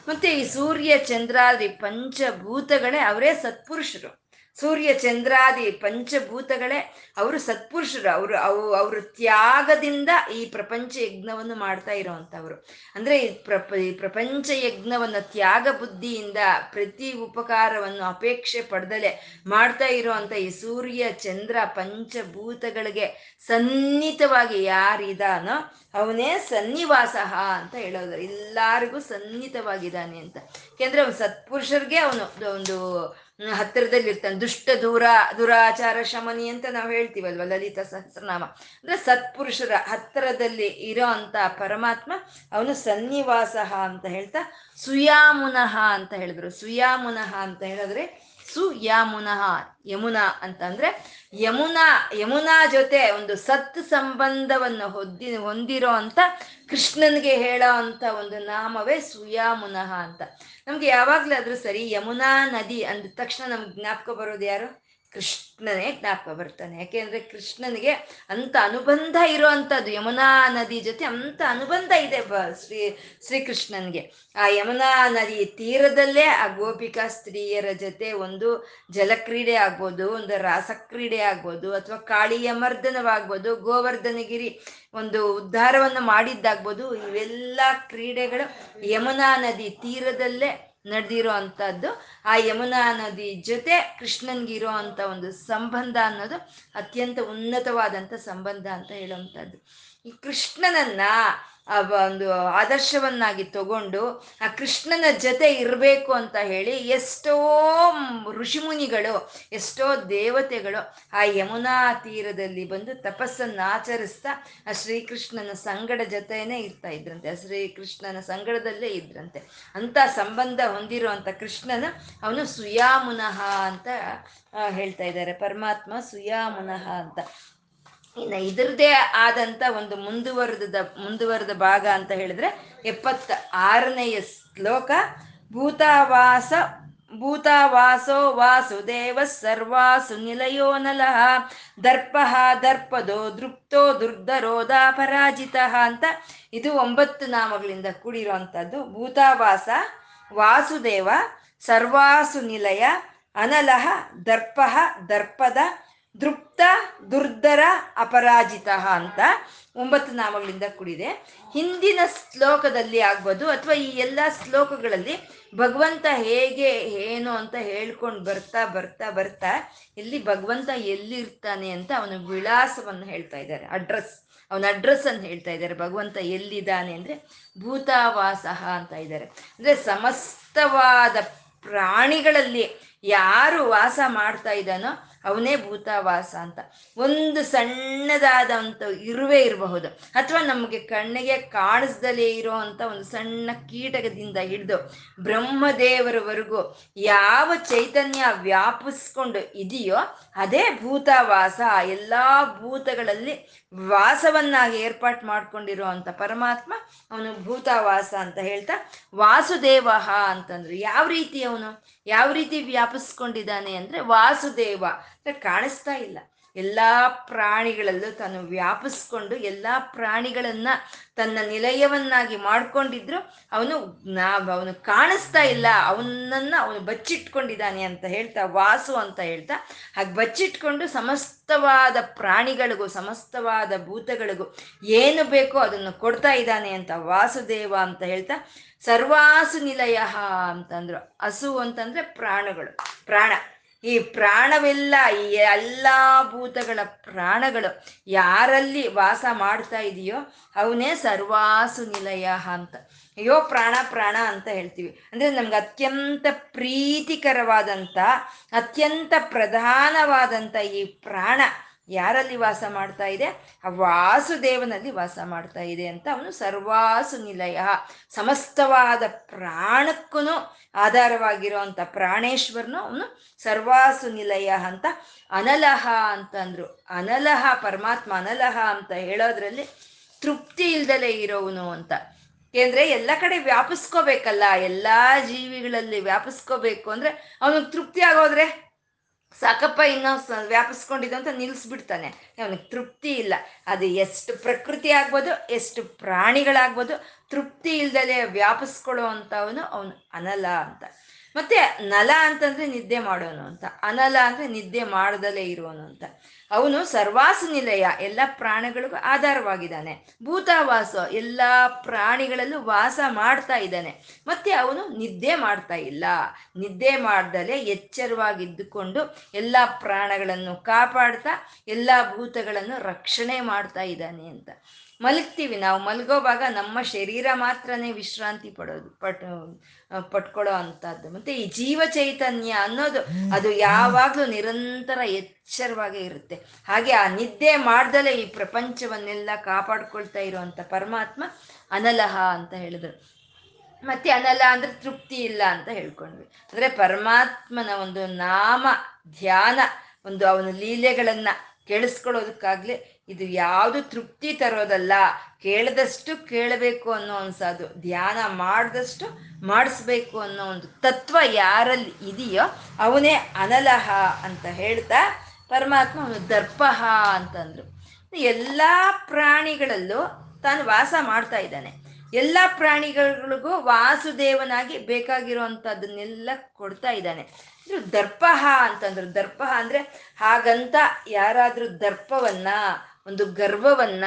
ಮತ್ತೆ ಈ ಸೂರ್ಯ, ಚಂದ್ರಾದಿ, ಪಂಚಭೂತಗಳೇ ಅವರೇ ಸತ್ಪುರುಷರು. ಸೂರ್ಯ ಚಂದ್ರಾದಿ ಪಂಚಭೂತಗಳೇ, ಅವರು ಸತ್ಪುರುಷರು, ಅವರು ಅವು, ಅವರು ತ್ಯಾಗದಿಂದ ಈ ಪ್ರಪಂಚ ಯಜ್ಞವನ್ನು ಮಾಡ್ತಾ ಇರೋವಂಥವ್ರು. ಅಂದ್ರೆ ಈ ಪ್ರಪ, ಈ ಪ್ರಪಂಚ ಯಜ್ಞವನ್ನು ತ್ಯಾಗ ಬುದ್ಧಿಯಿಂದ ಪ್ರತಿ ಉಪಕಾರವನ್ನು ಅಪೇಕ್ಷೆ ಪಡೆದಲೆ ಮಾಡ್ತಾ ಇರೋವಂಥ ಈ ಸೂರ್ಯ, ಚಂದ್ರ ಪಂಚಭೂತಗಳಿಗೆ ಸನ್ನಿಹಿತವಾಗಿ ಯಾರಿದಾನೋ ಅವನೇ ಸನ್ನಿವಾಸ ಅಂತ ಹೇಳೋದು. ಎಲ್ಲರಿಗೂ ಸನ್ನಿಹಿತವಾಗಿದ್ದಾನೆ ಅಂತ. ಯಾಕೆಂದ್ರೆ ಅವನು ಸತ್ಪುರುಷರಿಗೆ ಅವನು ಒಂದು ಹತ್ತಿರದಲ್ಲಿ ಇರ್ತಾನೆ. ದುಷ್ಟ, ದೂರ, ದುರಾಚಾರ, ಶಮನಿ ಅಂತ ನಾವು ಹೇಳ್ತೀವಲ್ವ ಲಲಿತ ಸಹಸ್ರನಾಮ. ಅಂದ್ರೆ ಸತ್ಪುರುಷರ ಹತ್ತಿರದಲ್ಲಿ ಇರೋ ಅಂತ ಪರಮಾತ್ಮ ಅವನು ಸನ್ನಿವಾಸ ಅಂತ ಹೇಳ್ತಾ ಸುಯಾಮುನಃ ಅಂತ ಹೇಳಿದ್ರು. ಸುಯಾಮುನಃ ಅಂತ ಹೇಳಿದ್ರೆ ಸುಯಾಮುನಃ ಯಮುನಾ ಅಂತಂದ್ರೆ ಯಮುನಾ ಯಮುನಾ ಜೊತೆ ಒಂದು ಸತ್ ಸಂಬಂಧವನ್ನು ಹೊದ್ದಿ, ಹೊಂದಿರೋ ಅಂತ ಕೃಷ್ಣನ್ಗೆ ಹೇಳೋ ಅಂತ ಒಂದು ನಾಮವೇ ಸುಯಾಮುನಃ ಅಂತ. ನಮ್ಗೆ ಯಾವಾಗ್ಲಾದ್ರೂ ಸರಿ ಯಮುನಾ ನದಿ ಅಂದ ತಕ್ಷಣ ನಮ್ಗೆ ಜ್ಞಾಪಕ ಬರೋದು ಯಾರು? ಕೃಷ್ಣನೇ ಜ್ಞಾಪಕ ಬರ್ತಾನೆ ಯಾಕೆಂದ್ರೆ ಕೃಷ್ಣನಿಗೆ ಅಂತ ಅನುಬಂಧ ಇರುವಂತದ್ದು ಯಮುನಾ ನದಿ ಜೊತೆ ಅಂತ ಅನುಬಂಧ ಇದೆ ಬ ಶ್ರೀ, ಶ್ರೀಕೃಷ್ಣನ್ಗೆ. ಆ ಯಮುನಾ ನದಿ ತೀರದಲ್ಲೇ ಆ ಗೋಪಿಕಾ ಸ್ತ್ರೀಯರ ಜೊತೆ ಒಂದು ಜಲಕ್ರೀಡೆ ಆಗ್ಬೋದು, ಒಂದು ರಾಸಕ್ರೀಡೆ ಆಗ್ಬೋದು, ಅಥವಾ ಕಾಳಿಯ ಮರ್ದನವಾಗ್ಬೋದು, ಗೋವರ್ಧನಗಿರಿ ಒಂದು ಉದ್ಧಾರವನ್ನು ಮಾಡಿದ್ದಾಗ್ಬೋದು, ಇವೆಲ್ಲ ಕ್ರೀಡೆಗಳು ಯಮುನಾ ನದಿ ತೀರದಲ್ಲೇ ನಡೆದಿರೋ ಅಂಥದ್ದು ಆ ಯಮುನಾ ನದಿ ಜೊತೆ ಕೃಷ್ಣನ್ಗಿರೋ ಅಂಥ ಒಂದು ಸಂಬಂಧ ಅನ್ನೋದು ಅತ್ಯಂತ ಉನ್ನತವಾದಂಥ ಸಂಬಂಧ ಅಂತ ಹೇಳುವಂಥದ್ದು. ಈ ಕೃಷ್ಣನನ್ನ ಆ ಒಂದು ಆದರ್ಶವನ್ನಾಗಿ ತಗೊಂಡು, ಆ ಕೃಷ್ಣನ ಜೊತೆ ಇರಬೇಕು ಅಂತ ಹೇಳಿ ಎಷ್ಟೋ ಋಷಿಮುನಿಗಳು, ಎಷ್ಟೋ ದೇವತೆಗಳು ಆ ಯಮುನಾ ತೀರದಲ್ಲಿ ಬಂದು ತಪಸ್ಸನ್ನು ಆಚರಿಸ್ತಾ, ಆ ಶ್ರೀಕೃಷ್ಣನ ಸಂಗಡ ಜೊತೆಯೇ ಇರ್ತಾ ಇದ್ರಂತೆ, ಆ ಶ್ರೀಕೃಷ್ಣನ ಸಂಗಡದಲ್ಲೇ ಇದ್ರಂತೆ. ಅಂತ ಸಂಬಂಧ ಹೊಂದಿರುವಂಥ ಕೃಷ್ಣನ ಅವನು ಸುಯಾಮುನಃ ಅಂತ ಹೇಳ್ತಾ ಇದ್ದಾರೆ. ಪರಮಾತ್ಮ ಸುಯಾಮುನಃ ಅಂತ. ಇನ್ನು ಇದ್ರದ್ದೇ ಆದಂತ ಒಂದು ಮುಂದುವರೆದ ಮುಂದುವರೆದ ಭಾಗ ಅಂತ ಹೇಳಿದ್ರೆ ಎಪ್ಪತ್ತ ಆರನೆಯ ಶ್ಲೋಕ, ಭೂತಾವಾಸ, ಭೂತಾವಾಸೋ ವಾಸುದೇವ ಸರ್ವಾಸು ನಿಲಯೋ ನಲಹ ದರ್ಪ ದರ್ಪದೋ ದೃಪ್ತೋ ದುರ್ಧರೋಧ ಪರಾಜಿತ ಅಂತ ಇದು ಒಂಬತ್ತು ನಾಮಗಳಿಂದ ಕೂಡಿರುವಂಥದ್ದು ಭೂತಾವಾಸ, ವಾಸುದೇವ, ಸರ್ವಾಸು ನಿಲಯ ಅನಲಹ ದರ್ಪ, ದರ್ಪದ ದೃಪ್ತ, ದುರ್ಧರ, ಅಪರಾಜಿತ ಅಂತ ಒಂಬತ್ತು ನಾಮಗಳಿಂದ ಕೂಡಿದೆ. ಹಿಂದಿನ ಶ್ಲೋಕದಲ್ಲಿ ಆಗ್ಬೋದು ಅಥವಾ ಈ ಎಲ್ಲ ಶ್ಲೋಕಗಳಲ್ಲಿ ಭಗವಂತ ಹೇಗೆ, ಏನು ಅಂತ ಹೇಳ್ಕೊಂಡು ಬರ್ತಾ ಬರ್ತಾ ಬರ್ತಾ ಇಲ್ಲಿ ಭಗವಂತ ಎಲ್ಲಿರ್ತಾನೆ ಅಂತ ಅವನ ವಿಳಾಸವನ್ನು ಹೇಳ್ತಾ ಇದ್ದಾರೆ. ಅಡ್ರೆಸ್, ಅವನ ಅಡ್ರೆಸ್ ಅನ್ನು ಹೇಳ್ತಾ ಇದ್ದಾರೆ. ಭಗವಂತ ಎಲ್ಲಿದ್ದಾನೆ ಅಂದ್ರೆ ಭೂತಾವಾಸ ಅಂತ ಇದ್ದಾರೆ. ಅಂದ್ರೆ ಸಮಸ್ತವಾದ ಪ್ರಾಣಿಗಳಲ್ಲಿ ಯಾರು ವಾಸ ಮಾಡ್ತಾ ಇದ್ದಾನೋ ಅವನೇ ಭೂತಾವಾಸ ಅಂತ. ಒಂದು ಸಣ್ಣದಾದಂಥ ಇರುವೆ ಇರಬಹುದು. ಅಥವಾ ನಮಗೆ ಕಣ್ಣಿಗೆ ಕಾಣಿಸ್ದಲೇ ಇರೋ ಅಂತ ಒಂದು ಸಣ್ಣ ಕೀಟಕದಿಂದ ಹಿಡಿದು ಬ್ರಹ್ಮದೇವರವರೆಗೂ ಯಾವ ಚೈತನ್ಯ ವ್ಯಾಪಿಸ್ಕೊಂಡು ಇದೆಯೋ ಅದೇ ಭೂತಾವಾಸ. ಎಲ್ಲ ಭೂತಗಳಲ್ಲಿ ವಾಸವನ್ನಾಗಿ ಏರ್ಪಾಟ್ ಮಾಡ್ಕೊಂಡಿರೋ ಅಂತ ಪರಮಾತ್ಮ ಅವನು ಭೂತಾವಾಸ ಅಂತ ಹೇಳ್ತಾ ವಾಸುದೇವ ಅಂತಂದ್ರು. ಯಾವ ರೀತಿ ಅವನು? ಯಾವ ರೀತಿ ವ್ಯಾಪಿಸ್ಕೊಂಡಿದ್ದಾನೆ ಅಂದ್ರೆ ವಾಸುದೇವ. ಕಾಣಿಸ್ತಾ ಇಲ್ಲ. ಎಲ್ಲ ಪ್ರಾಣಿಗಳಲ್ಲೂ ತಾನು ವ್ಯಾಪಿಸ್ಕೊಂಡು ಎಲ್ಲ ಪ್ರಾಣಿಗಳನ್ನ ತನ್ನ ನಿಲಯವನ್ನಾಗಿ ಮಾಡ್ಕೊಂಡಿದ್ರು. ಅವನು ಅವನು ಕಾಣಿಸ್ತಾ ಇಲ್ಲ. ಅವನನ್ನ ಅವನು ಬಚ್ಚಿಟ್ಕೊಂಡಿದ್ದಾನೆ ಅಂತ ಹೇಳ್ತಾ, ವಾಸು ಅಂತ ಹೇಳ್ತಾ, ಹಾಗೆ ಬಚ್ಚಿಟ್ಕೊಂಡು ಸಮಸ್ತವಾದ ಪ್ರಾಣಿಗಳಿಗೂ, ಸಮಸ್ತವಾದ ಭೂತಗಳಿಗೂ ಏನು ಬೇಕೋ ಅದನ್ನು ಕೊಡ್ತಾ ಇದ್ದಾನೆ ಅಂತ ವಾಸುದೇವ ಅಂತ ಹೇಳ್ತಾ ಸರ್ವಾಸು ನಿಲಯ ಅಂತಂದ್ರು. ಹಸು ಅಂತಂದ್ರೆ ಪ್ರಾಣಗಳು. ಪ್ರಾಣ. ಈ ಪ್ರಾಣವೆಲ್ಲ, ಈ ಎಲ್ಲ ಭೂತಗಳ ಪ್ರಾಣಗಳು ಯಾರಲ್ಲಿ ವಾಸ ಮಾಡ್ತಾ ಇದೆಯೋ ಅವನೇ ಸರ್ವಾಸು ನಿಲಯ ಅಂತ. ಅಯ್ಯೋ, ಪ್ರಾಣ ಪ್ರಾಣ ಅಂತ ಹೇಳ್ತೀವಿ. ಅಂದ್ರೆ ನಮ್ಗೆ ಅತ್ಯಂತ ಪ್ರೀತಿಕರವಾದಂಥ, ಅತ್ಯಂತ ಪ್ರಧಾನವಾದಂಥ ಈ ಪ್ರಾಣ. ಯಾರಲ್ಲಿ ವಾಸ ಮಾಡ್ತಾ ಇದೆ? ಆ ವಾಸುದೇವನಲ್ಲಿ ವಾಸ ಮಾಡ್ತಾ ಇದೆ ಅಂತ ಅವನು ಸರ್ವಾಸು ನಿಲಯ. ಸಮಸ್ತವಾದ ಪ್ರಾಣಕ್ಕೂ ಆಧಾರವಾಗಿರುವಂಥ ಪ್ರಾಣೇಶ್ವರನು ಅವನು ಸರ್ವಾಸು ನಿಲಯ ಅಂತ ಅನಲಹ ಅಂತಂದ್ರು. ಅನಲಹ ಪರಮಾತ್ಮ ಅನಲಹ ಅಂತ ಹೇಳೋದ್ರಲ್ಲಿ ತೃಪ್ತಿ ಇಲ್ದಲೇ ಇರೋವನು ಅಂತ. ಏಕೆಂದ್ರೆ ಎಲ್ಲ ಕಡೆ ವ್ಯಾಪಿಸ್ಕೋಬೇಕಲ್ಲ, ಎಲ್ಲಾ ಜೀವಿಗಳಲ್ಲಿ ವ್ಯಾಪಿಸ್ಕೋಬೇಕು ಅಂದ್ರೆ ಅವನಿಗೆ ತೃಪ್ತಿ ಆಗೋದ್ರೆ ಸಾಕಪ್ಪ ಇನ್ನೂ ವ್ಯಾಪಿಸ್ಕೊಂಡಿದ್ದು ಅಂತ ನಿಲ್ಲಿಸ್ಬಿಡ್ತಾನೆ ಅವನಿಗೆ ತೃಪ್ತಿ ಇಲ್ಲ. ಅದು ಎಷ್ಟು ಪ್ರಕೃತಿ ಆಗ್ಬೋದು, ಎಷ್ಟು ಪ್ರಾಣಿಗಳಾಗ್ಬೋದು, ತೃಪ್ತಿ ಇಲ್ದಲೆ ವ್ಯಾಪಿಸ್ಕೊಳ್ಳೋ ಅಂಥವನು ಅವನು ಅನಲ ಅಂತ. ಮತ್ತೆ ನಲ ಅಂತಂದ್ರೆ ನಿದ್ದೆ ಮಾಡೋನು ಅಂತ. ಅನಲ ಅಂದ್ರೆ ನಿದ್ದೆ ಮಾಡದಲೇ ಇರುವನು ಅಂತ. ಅವನು ಸರ್ವಾಸ ನಿಲಯ ಎಲ್ಲ ಪ್ರಾಣಿಗಳಿಗೂ ಆಧಾರವಾಗಿದ್ದಾನೆ. ಭೂತಾವಾಸ, ಎಲ್ಲ ಪ್ರಾಣಿಗಳಲ್ಲೂ ವಾಸ ಮಾಡ್ತಾ ಇದ್ದಾನೆ. ಮತ್ತೆ ಅವನು ನಿದ್ದೆ ಮಾಡ್ತಾ ಇಲ್ಲ. ನಿದ್ದೆ ಮಾಡ್ದಲೆ ಎಚ್ಚರವಾಗಿದ್ದುಕೊಂಡು ಎಲ್ಲ ಪ್ರಾಣಗಳನ್ನು ಕಾಪಾಡ್ತಾ, ಎಲ್ಲ ಭೂತಗಳನ್ನು ರಕ್ಷಣೆ ಮಾಡ್ತಾ ಇದ್ದಾನೆ ಅಂತ. ಮಲಗ್ತೀವಿ. ನಾವು ಮಲಗೋವಾಗ ನಮ್ಮ ಶರೀರ ಮಾತ್ರನೇ ವಿಶ್ರಾಂತಿ ಪಡೋದು, ಪಟ್ ಪಟ್ಕೊಳ್ಳೋ ಅಂಥದ್ದು. ಮತ್ತೆ ಈ ಜೀವ ಚೈತನ್ಯ ಅನ್ನೋದು ಅದು ಯಾವಾಗಲೂ ನಿರಂತರ ಎಚ್ಚರವಾಗಿ ಇರುತ್ತೆ. ಹಾಗೆ ಆ ನಿದ್ದೆ ಮಾಡ್ದಲೇ ಈ ಪ್ರಪಂಚವನ್ನೆಲ್ಲ ಕಾಪಾಡ್ಕೊಳ್ತಾ ಇರುವಂತ ಪರಮಾತ್ಮ ಅನಲಹ ಅಂತ ಹೇಳಿದ್ರು. ಮತ್ತೆ ಅನಲ ಅಂದ್ರೆ ತೃಪ್ತಿ ಇಲ್ಲ ಅಂತ ಹೇಳ್ಕೊಂಡ್ವಿ. ಅಂದ್ರೆ ಪರಮಾತ್ಮನ ಒಂದು ನಾಮ, ಧ್ಯಾನ, ಒಂದು ಅವನ ಲೀಲೆಗಳನ್ನ ಕೇಳಿಸ್ಕೊಳ್ಳೋದಕ್ಕಾಗ್ಲಿ ಇದು ಯಾವುದು ತೃಪ್ತಿ ತರೋದಲ್ಲ, ಕೇಳದಷ್ಟು ಕೇಳಬೇಕು ಅನ್ನೋ ಅನ್ಸೋದು, ಧ್ಯಾನ ಮಾಡಿದಷ್ಟು ಮಾಡಿಸ್ಬೇಕು ಅನ್ನೋ ಒಂದು ತತ್ವ ಯಾರಲ್ಲಿ ಇದೆಯೋ ಅವನೇ ಅನಲಹ ಅಂತ ಹೇಳ್ತಾ ಪರಮಾತ್ಮ ಅವನು ದರ್ಪಹ ಅಂತಂದ್ರು. ಎಲ್ಲ ಪ್ರಾಣಿಗಳಲ್ಲೂ ತಾನು ವಾಸ ಮಾಡ್ತಾ ಇದ್ದಾನೆ. ಎಲ್ಲ ಪ್ರಾಣಿಗಳಿಗೂ ವಾಸುದೇವನಾಗಿ ಬೇಕಾಗಿರುವಂಥದ್ದನ್ನೆಲ್ಲ ಕೊಡ್ತಾ ಇದ್ದಾನೆ. ಇದು ದರ್ಪಹ ಅಂತಂದ್ರು. ದರ್ಪಹ ಅಂದ್ರೆ ಹಾಗಂತ ಯಾರಾದ್ರೂ ದರ್ಪವನ್ನ ಒಂದು ಗರ್ವವನ್ನ,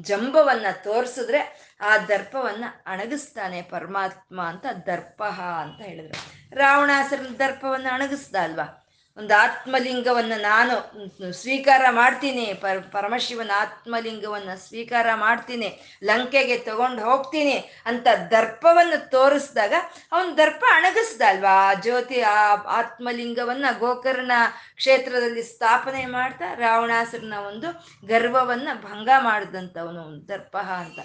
ಜಂಬವನ್ನ ತೋರಿಸಿದ್ರೆ ಆ ದರ್ಪವನ್ನ ಅಣಗಿಸ್ತಾನೆ ಪರಮಾತ್ಮ ಅಂತ ದರ್ಪಹ ಅಂತ ಹೇಳಿದ್ರು. ರಾವಣಾಸರ ದರ್ಪವನ್ನ ಅಣಗಿಸ್ದ ಅಲ್ವಾ? ಒಂದು ಆತ್ಮಲಿಂಗವನ್ನ ನಾನು ಸ್ವೀಕಾರ ಮಾಡ್ತೀನಿ, ಪರ, ಪರಮಶಿವನ ಆತ್ಮಲಿಂಗವನ್ನ ಸ್ವೀಕಾರ ಮಾಡ್ತೀನಿ, ಲಂಕೆಗೆ ತಗೊಂಡು ಹೋಗ್ತೀನಿ ಅಂತ ದರ್ಪವನ್ನು ತೋರಿಸಿದಾಗ ಅವನ ದರ್ಪ ಅಣಗಿಸ್ದ ಅಲ್ವಾ ಆ ಜ್ಯೋತಿ ಆ ಆತ್ಮಲಿಂಗವನ್ನ ಗೋಕರ್ಣ ಕ್ಷೇತ್ರದಲ್ಲಿ ಸ್ಥಾಪನೆ ಮಾಡ್ತಾ ರಾವಣಾಸುರನ ಒಂದು ಗರ್ವವನ್ನ ಭಂಗ ಮಾಡಿದಂಥವನು ದರ್ಪ ಅಂತ.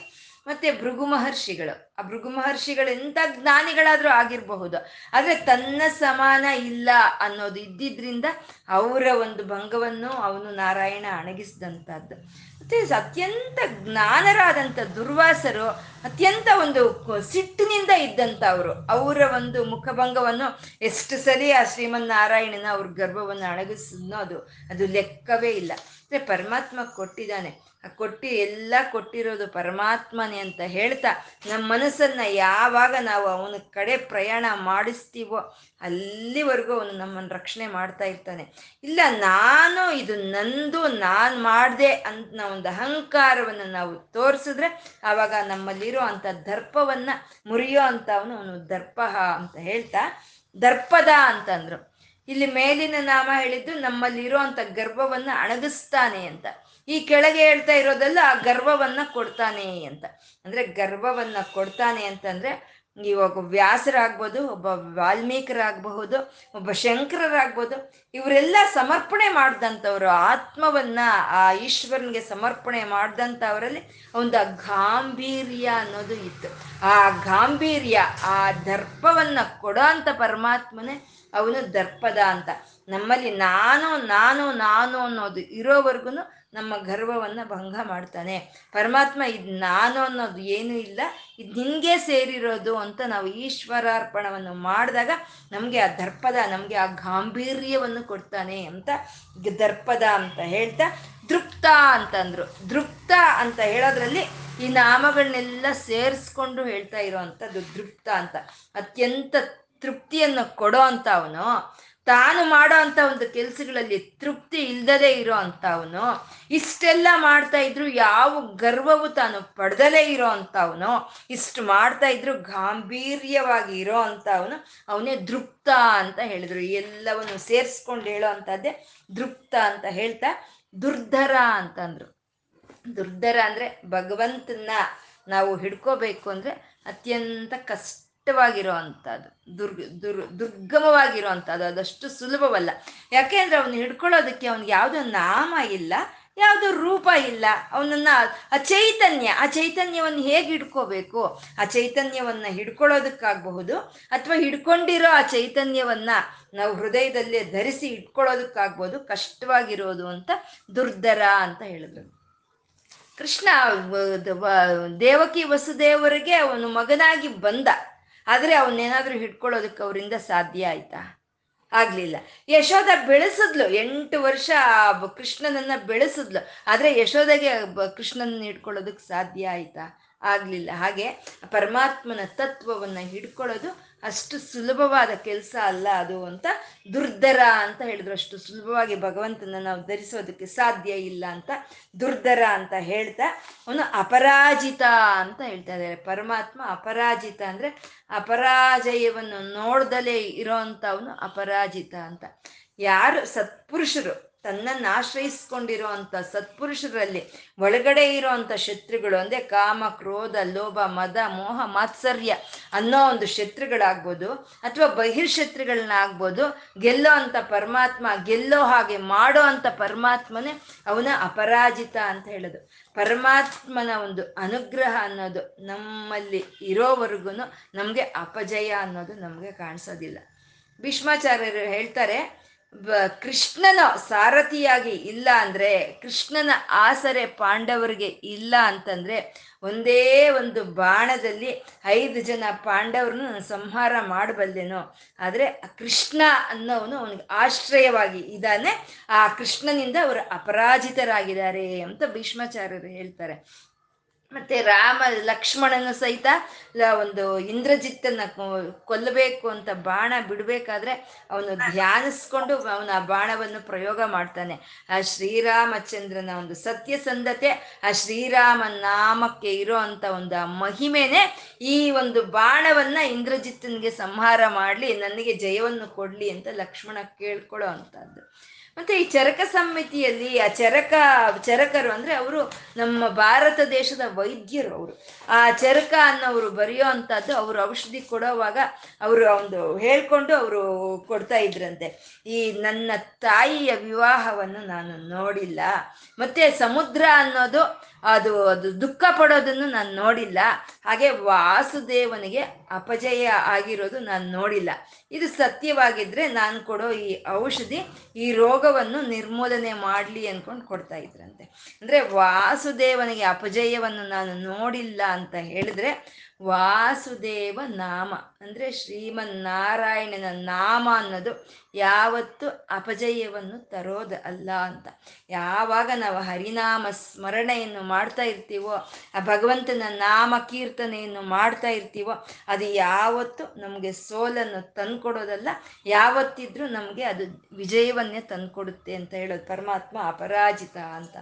ಮತ್ತೆ ಭೃಗು ಮಹರ್ಷಿಗಳು. ಆ ಭೃಗು ಮಹರ್ಷಿಗಳು ಎಂಥ ಜ್ಞಾನಿಗಳಾದರೂ ಆಗಿರಬಹುದು. ಆದರೆ ತನ್ನ ಸಮಾನ ಇಲ್ಲ ಅನ್ನೋದು ಇದ್ದಿದ್ರಿಂದ ಅವರ ಒಂದು ಭಂಗವನ್ನು ಅವನು ನಾರಾಯಣ ಅಣಗಿಸಿದಂಥದ್ದು ಮತ್ತೆ ಅತ್ಯಂತ ಜ್ಞಾನರಾದಂಥ ದುರ್ವಾಸರು, ಅತ್ಯಂತ ಒಂದು ಸಿಟ್ಟಿನಿಂದ ಇದ್ದಂಥವ್ರು ಅವರ ಒಂದು ಮುಖಭಂಗವನ್ನು ಎಷ್ಟು ಸರಿ ಆ ಶ್ರೀಮನ್ನಾರಾಯಣನ ಅವ್ರ ಗರ್ಭವನ್ನು ಅಣಗಿಸೋದು ಅದು ಲೆಕ್ಕವೇ ಇಲ್ಲ. ಮತ್ತೆ ಪರಮಾತ್ಮ ಕೊಟ್ಟಿದ್ದಾನೆ. ಕೊಟ್ಟಿ ಎಲ್ಲ ಕೊಟ್ಟಿರೋದು ಪರಮಾತ್ಮನೇ ಅಂತ ಹೇಳ್ತಾ ನಮ್ಮ ಮನಸ್ಸನ್ನ ಯಾವಾಗ ನಾವು ಅವನ ಕಡೆ ಪ್ರಯಾಣ ಮಾಡಿಸ್ತೀವೋ ಅಲ್ಲಿವರೆಗೂ ಅವನು ನಮ್ಮನ್ನು ರಕ್ಷಣೆ ಮಾಡ್ತಾ ಇರ್ತಾನೆ. ಇಲ್ಲ, ನಾನು ಇದು ನಂದು, ನಾನು ಮಾಡಿದೆ ಅಂತ ಒಂದು ಅಹಂಕಾರವನ್ನು ನಾವು ತೋರಿಸಿದ್ರೆ ಆವಾಗ ನಮ್ಮಲ್ಲಿರೋ ಅಂಥ ದರ್ಪವನ್ನ ಮುರಿಯೋ ಅಂತ ಅವನು ದರ್ಪಹ ಅಂತ ಹೇಳ್ತಾ, ದರ್ಪದ ಅಂತಂದ್ರು ಇಲ್ಲಿ ಮೇಲಿನ ನಾಮ ಹೇಳಿದ್ದು ನಮ್ಮಲ್ಲಿರೋ ಅಂಥ ಗರ್ಭವನ್ನ ಅಣಗಿಸ್ತಾನೆ ಅಂತ. ಈ ಕೆಳಗೆ ಹೇಳ್ತಾ ಇರೋದೆಲ್ಲ ಆ ಗರ್ವವನ್ನ ಕೊಡ್ತಾನೆ ಅಂತ. ಅಂದ್ರೆ ಗರ್ವವನ್ನ ಕೊಡ್ತಾನೆ ಅಂತಂದ್ರೆ ಇವಾಗ ವ್ಯಾಸರಾಗ್ಬೋದು, ಒಬ್ಬ ವಾಲ್ಮೀಕರಾಗಬಹುದು, ಒಬ್ಬ ಶಂಕರರಾಗ್ಬೋದು, ಇವರೆಲ್ಲ ಸಮರ್ಪಣೆ ಮಾಡ್ದಂಥವ್ರು, ಆತ್ಮವನ್ನ ಆ ಈಶ್ವರನಿಗೆ ಸಮರ್ಪಣೆ ಮಾಡ್ದಂಥವರಲ್ಲಿ ಒಂದು ಗಾಂಭೀರ್ಯ ಅನ್ನೋದು ಇತ್ತು. ಆ ಗಾಂಭೀರ್ಯ, ಆ ದರ್ಪವನ್ನ ಕೊಡೋ ಅಂತ ಪರಮಾತ್ಮನೇ ಅವನು ದರ್ಪದ ಅಂತ. ನಮ್ಮಲ್ಲಿ ನಾನು ನಾನು ನಾನು ಅನ್ನೋದು ಇರೋವರೆಗೂ ನಮ್ಮ ಗರ್ವವನ್ನ ಭಂಗ ಮಾಡ್ತಾನೆ. ಪರಮಾತ್ಮ ಇದು ನಾನು ಅನ್ನೋದು ಏನೂ ಇಲ್ಲ, ಇದು ನಿನಗೆ ಸೇರಿರೋದು ಅಂತ ನಾವು ಈಶ್ವರಾರ್ಪಣವನ್ನು ಮಾಡಿದಾಗ ನಮಗೆ ಆ ದರ್ಪದ, ನಮಗೆ ಆ ಗಾಂಭೀರ್ಯವನ್ನು ಕೊಡ್ತಾನೆ ಅಂತ ದರ್ಪದ ಅಂತ ಹೇಳ್ತಾ, ದೃಪ್ತ ಅಂತಂದ್ರು ದೃಪ್ತ ಅಂತ ಹೇಳೋದ್ರಲ್ಲಿ ಈ ನಾಮಗಳನ್ನೆಲ್ಲ ಸೇರಿಸ್ಕೊಂಡು ಹೇಳ್ತಾ ಇರೋವಂಥದ್ದು ದೃಪ್ತ ಅಂತ. ಅತ್ಯಂತ ತೃಪ್ತಿಯನ್ನು ಕೊಡೋ ಅಂತ ಅವನು ತಾನು ಮಾಡೋ ಅಂತ ಒಂದು ಕೆಲಸಗಳಲ್ಲಿ ತೃಪ್ತಿ ಇಲ್ದದೇ ಇರೋ ಅವನು ಇಷ್ಟೆಲ್ಲ ಮಾಡ್ತಾ ಇದ್ರು ಯಾವ ಗರ್ವವು ತಾನು ಪಡೆದಲೇ ಇರೋ ಅವನು ಇಷ್ಟು ಮಾಡ್ತಾ ಇದ್ರು ಗಾಂಭೀರ್ಯವಾಗಿ ಇರೋ ಅವನು ಅವನೇ ದೃಪ್ತ ಅಂತ ಹೇಳಿದ್ರು. ಎಲ್ಲವನ್ನು ಸೇರಿಸ್ಕೊಂಡು ಹೇಳೋ ಅಂತದ್ದೇ ದೃಪ್ತ ಅಂತ ಹೇಳ್ತಾ ದುರ್ಧರ ಅಂತಂದ್ರು. ದುರ್ಧರ ಅಂದ್ರೆ ಭಗವಂತನ ನಾವು ಹಿಡ್ಕೋಬೇಕು ಅಂದ್ರೆ ಅತ್ಯಂತ ಕಷ್ಟ. ಕಷ್ಟವಾಗಿರೋ ಅಂಥದ್ದು ದುರ್ಗ, ದುರ್ ದುರ್ಗಮವಾಗಿರುವಂಥದ್ದು ಅದಷ್ಟು ಸುಲಭವಲ್ಲ. ಯಾಕೆಂದ್ರೆ ಅವನು ಹಿಡ್ಕೊಳ್ಳೋದಕ್ಕೆ ಅವ್ನಿಗೆ ಯಾವುದೋ ನಾಮ ಇಲ್ಲ, ಯಾವುದೋ ರೂಪ ಇಲ್ಲ. ಅವನನ್ನ ಆ ಚೈತನ್ಯ, ಆ ಚೈತನ್ಯವನ್ನು ಹೇಗೆ ಹಿಡ್ಕೋಬೇಕು? ಆ ಚೈತನ್ಯವನ್ನ ಹಿಡ್ಕೊಳ್ಳೋದಕ್ಕಾಗಬಹುದು ಅಥವಾ ಹಿಡ್ಕೊಂಡಿರೋ ಆ ಚೈತನ್ಯವನ್ನ ನಾವು ಹೃದಯದಲ್ಲಿ ಧರಿಸಿ ಇಟ್ಕೊಳ್ಳೋದಕ್ಕಾಗ್ಬೋದು ಕಷ್ಟವಾಗಿರೋದು ಅಂತ ದುರ್ಧರ ಅಂತ ಹೇಳಿದ್ರು. ಕೃಷ್ಣ ದೇವಕಿ ವಸುದೇವರಿಗೆ ಅವನು ಮಗನಾಗಿ ಬಂದ. ಆದರೆ ಅವನ್ನೇನಾದರೂ ಹಿಡ್ಕೊಳ್ಳೋದಕ್ಕೆ ಅವರಿಂದ ಸಾಧ್ಯ ಆಯ್ತಾ? ಆಗಲಿಲ್ಲ. ಯಶೋಧ ಬೆಳೆಸಿದ್ಲು. ಎಂಟು ವರ್ಷ ಕೃಷ್ಣನನ್ನ ಬೆಳೆಸಿದ್ಲು. ಆದರೆ ಯಶೋಧಗೆ ಕೃಷ್ಣನನ್ನ ಹಿಡ್ಕೊಳ್ಳೋದಕ್ಕೆ ಸಾಧ್ಯ ಆಯ್ತಾ? ಆಗಲಿಲ್ಲ. ಹಾಗೆ ಪರಮಾತ್ಮನ ತತ್ವವನ್ನ ಹಿಡ್ಕೊಳ್ಳೋದು ಅಷ್ಟು ಸುಲಭವಾದ ಕೆಲಸ ಅಲ್ಲ ಅದು ಅಂತ ದುರ್ಧರ ಅಂತ ಹೇಳಿದ್ರು. ಅಷ್ಟು ಸುಲಭವಾಗಿ ಭಗವಂತನ ನಾವು ಧರಿಸೋದಕ್ಕೆ ಸಾಧ್ಯ ಇಲ್ಲ ಅಂತ ದುರ್ಧರ ಅಂತ ಹೇಳ್ತಾ ಅವನು ಅಪರಾಜಿತ ಅಂತ ಹೇಳ್ತಾ ಇದ್ದಾರೆ. ಪರಮಾತ್ಮ ಅಪರಾಜಿತ ಅಂದ್ರೆ ಅಪರಾಜಯವನ್ನು ನೋಡ್ದಲೇ ಇರೋಂಥವನು ಅಪರಾಜಿತ ಅಂತ. ಯಾರು ಸತ್ಪುರುಷರು ತನ್ನನ್ನು ಆಶ್ರಯಿಸ್ಕೊಂಡಿರೋ ಅಂಥ ಸತ್ಪುರುಷರಲ್ಲಿ ಒಳಗಡೆ ಇರೋವಂಥ ಶತ್ರುಗಳು, ಅಂದರೆ ಕಾಮ, ಕ್ರೋಧ, ಲೋಭ, ಮದ, ಮೋಹ, ಮಾತ್ಸರ್ಯ ಅನ್ನೋ ಒಂದು ಶತ್ರುಗಳಾಗ್ಬೋದು, ಅಥವಾ ಆಗ್ಬೋದು ಗೆಲ್ಲೋ ಅಂಥ ಪರಮಾತ್ಮ, ಗೆಲ್ಲೋ ಹಾಗೆ ಮಾಡೋ ಅಂಥ ಪರಮಾತ್ಮನೇ ಅವನ ಅಪರಾಜಿತ ಅಂತ ಹೇಳೋದು. ಪರಮಾತ್ಮನ ಒಂದು ಅನುಗ್ರಹ ಅನ್ನೋದು ನಮ್ಮಲ್ಲಿ ಇರೋವರೆಗೂ ನಮಗೆ ಅಪಜಯ ಅನ್ನೋದು ನಮಗೆ ಕಾಣಿಸೋದಿಲ್ಲ. ಭೀಷ್ಮಾಚಾರ್ಯರು ಹೇಳ್ತಾರೆ ಕೃಷ್ಣನ ಸಾರಥಿಯಾಗಿ ಇಲ್ಲ ಅಂದ್ರೆ, ಕೃಷ್ಣನ ಆಸರೆ ಪಾಂಡವರಿಗೆ ಇಲ್ಲ ಅಂತಂದ್ರೆ, ಒಂದೇ ಒಂದು ಬಾಣದಲ್ಲಿ ಐದು ಜನ ಪಾಂಡವರನ್ನು ನಾನು ಸಂಹಾರ ಮಾಡಬಲ್ಲೆನೋ. ಆದರೆ ಕೃಷ್ಣ ಅನ್ನೋವನು ಅವನಿಗೆ ಆಶ್ರಯವಾಗಿ ಇದ್ದಾನೆ. ಆ ಕೃಷ್ಣನಿಂದ ಅವರು ಅಪರಾಜಿತರಾಗಿದ್ದಾರೆ ಅಂತ ಭೀಷ್ಮಾಚಾರ್ಯರು ಹೇಳ್ತಾರೆ. ಮತ್ತೆ ರಾಮ ಲಕ್ಷ್ಮಣನು ಸಹಿತ ಒಂದು ಇಂದ್ರಜಿತ್ತನ್ನ ಕೊಲ್ಲಬೇಕು ಅಂತ ಬಾಣ ಬಿಡಬೇಕಾದ್ರೆ ಅವನು ಧ್ಯಾನಿಸ್ಕೊಂಡು ಅವನ ಆ ಬಾಣವನ್ನು ಪ್ರಯೋಗ ಮಾಡ್ತಾನೆ. ಆ ಶ್ರೀರಾಮಚಂದ್ರನ ಒಂದು ಸತ್ಯಸಂಧತೆ ಆ ಶ್ರೀರಾಮ ನಾಮಕ್ಕೆ ಇರೋ ಅಂತ ಒಂದು ಆ ಮಹಿಮೆನೆ ಈ ಒಂದು ಬಾಣವನ್ನ ಇಂದ್ರಜಿತ್ತನಿಗೆ ಸಂಹಾರ ಮಾಡಲಿ ನನಗೆ ಜಯವನ್ನು ಕೊಡ್ಲಿ ಅಂತ ಲಕ್ಷ್ಮಣ ಕೇಳ್ಕೊಳ್ಳೋ ಅಂತದ್ದು ಮತ್ತೆ ಈ ಚರಕ ಸಮಿತಿಯಲ್ಲಿ, ಆ ಚರಕ, ಚರಕರು ಅಂದ್ರೆ ಅವರು ನಮ್ಮ ಭಾರತ ದೇಶದ ವೈದ್ಯರು ಅವರು. ಆ ಚರಕ ಅನ್ನೋರು ಬರೆಯೋ ಅಂಥದ್ದು ಅವರು ಔಷಧಿ ಕೊಡೋವಾಗ ಅವರು ಒಂದು ಹೇಳ್ಕೊಂಡು ಅವರು ಕೊಡ್ತಾ ಇದ್ರಂತೆ. ಈ ನನ್ನ ತಾಯಿಯ ವಿವಾಹವನ್ನು ನಾನು ನೋಡಿಲ್ಲ. ಮತ್ತೆ ಸಮುದ್ರ ಅನ್ನೋದು ಅದು ಅದು ದುಃಖ ಪಡೋದನ್ನು ನಾನು ನೋಡಿಲ್ಲ. ಹಾಗೆ ವಾಸುದೇವನಿಗೆ ಅಪಜಯ ಆಗಿರೋದು ನಾನು ನೋಡಿಲ್ಲ. ಇದು ಸತ್ಯವಾಗಿದ್ರೆ ನಾನು ಕೊಡೋ ಈ ಔಷಧಿ ಈ ರೋಗವನ್ನು ನಿರ್ಮೂಲನೆ ಮಾಡಲಿ ಅಂದ್ಕೊಂಡು ಕೊಡ್ತಾ ಇದ್ರಂತೆ. ಅಂದ್ರೆ ವಾಸುದೇವನಿಗೆ ಅಪಜಯವನ್ನು ನಾನು ನೋಡಿಲ್ಲ ಅಂತ ಹೇಳಿದ್ರೆ ವಾಸುದೇವ ನಾಮ. ಅಂದರೆ ಶ್ರೀಮನ್ನಾರಾಯಣನ ನಾಮ ಅನ್ನೋದು ಯಾವತ್ತು ಅಪಜಯವನ್ನು ತರೋದು ಅಲ್ಲ ಅಂತ. ಯಾವಾಗ ನಾವು ಹರಿನಾಮ ಸ್ಮರಣೆಯನ್ನು ಮಾಡ್ತಾ ಇರ್ತೀವೋ, ಆ ಭಗವಂತನ ನಾಮ ಕೀರ್ತನೆಯನ್ನು ಮಾಡ್ತಾ ಇರ್ತೀವೋ, ಅದು ಯಾವತ್ತು ನಮಗೆ ಸೋಲನ್ನು ತಂದ್ಕೊಡೋದಲ್ಲ. ಯಾವತ್ತಿದ್ರೂ ನಮಗೆ ಅದು ವಿಜಯವನ್ನೇ ತಂದ್ಕೊಡುತ್ತೆ ಅಂತ ಹೇಳೋದು ಪರಮಾತ್ಮ ಅಪರಾಜಿತ ಅಂತ.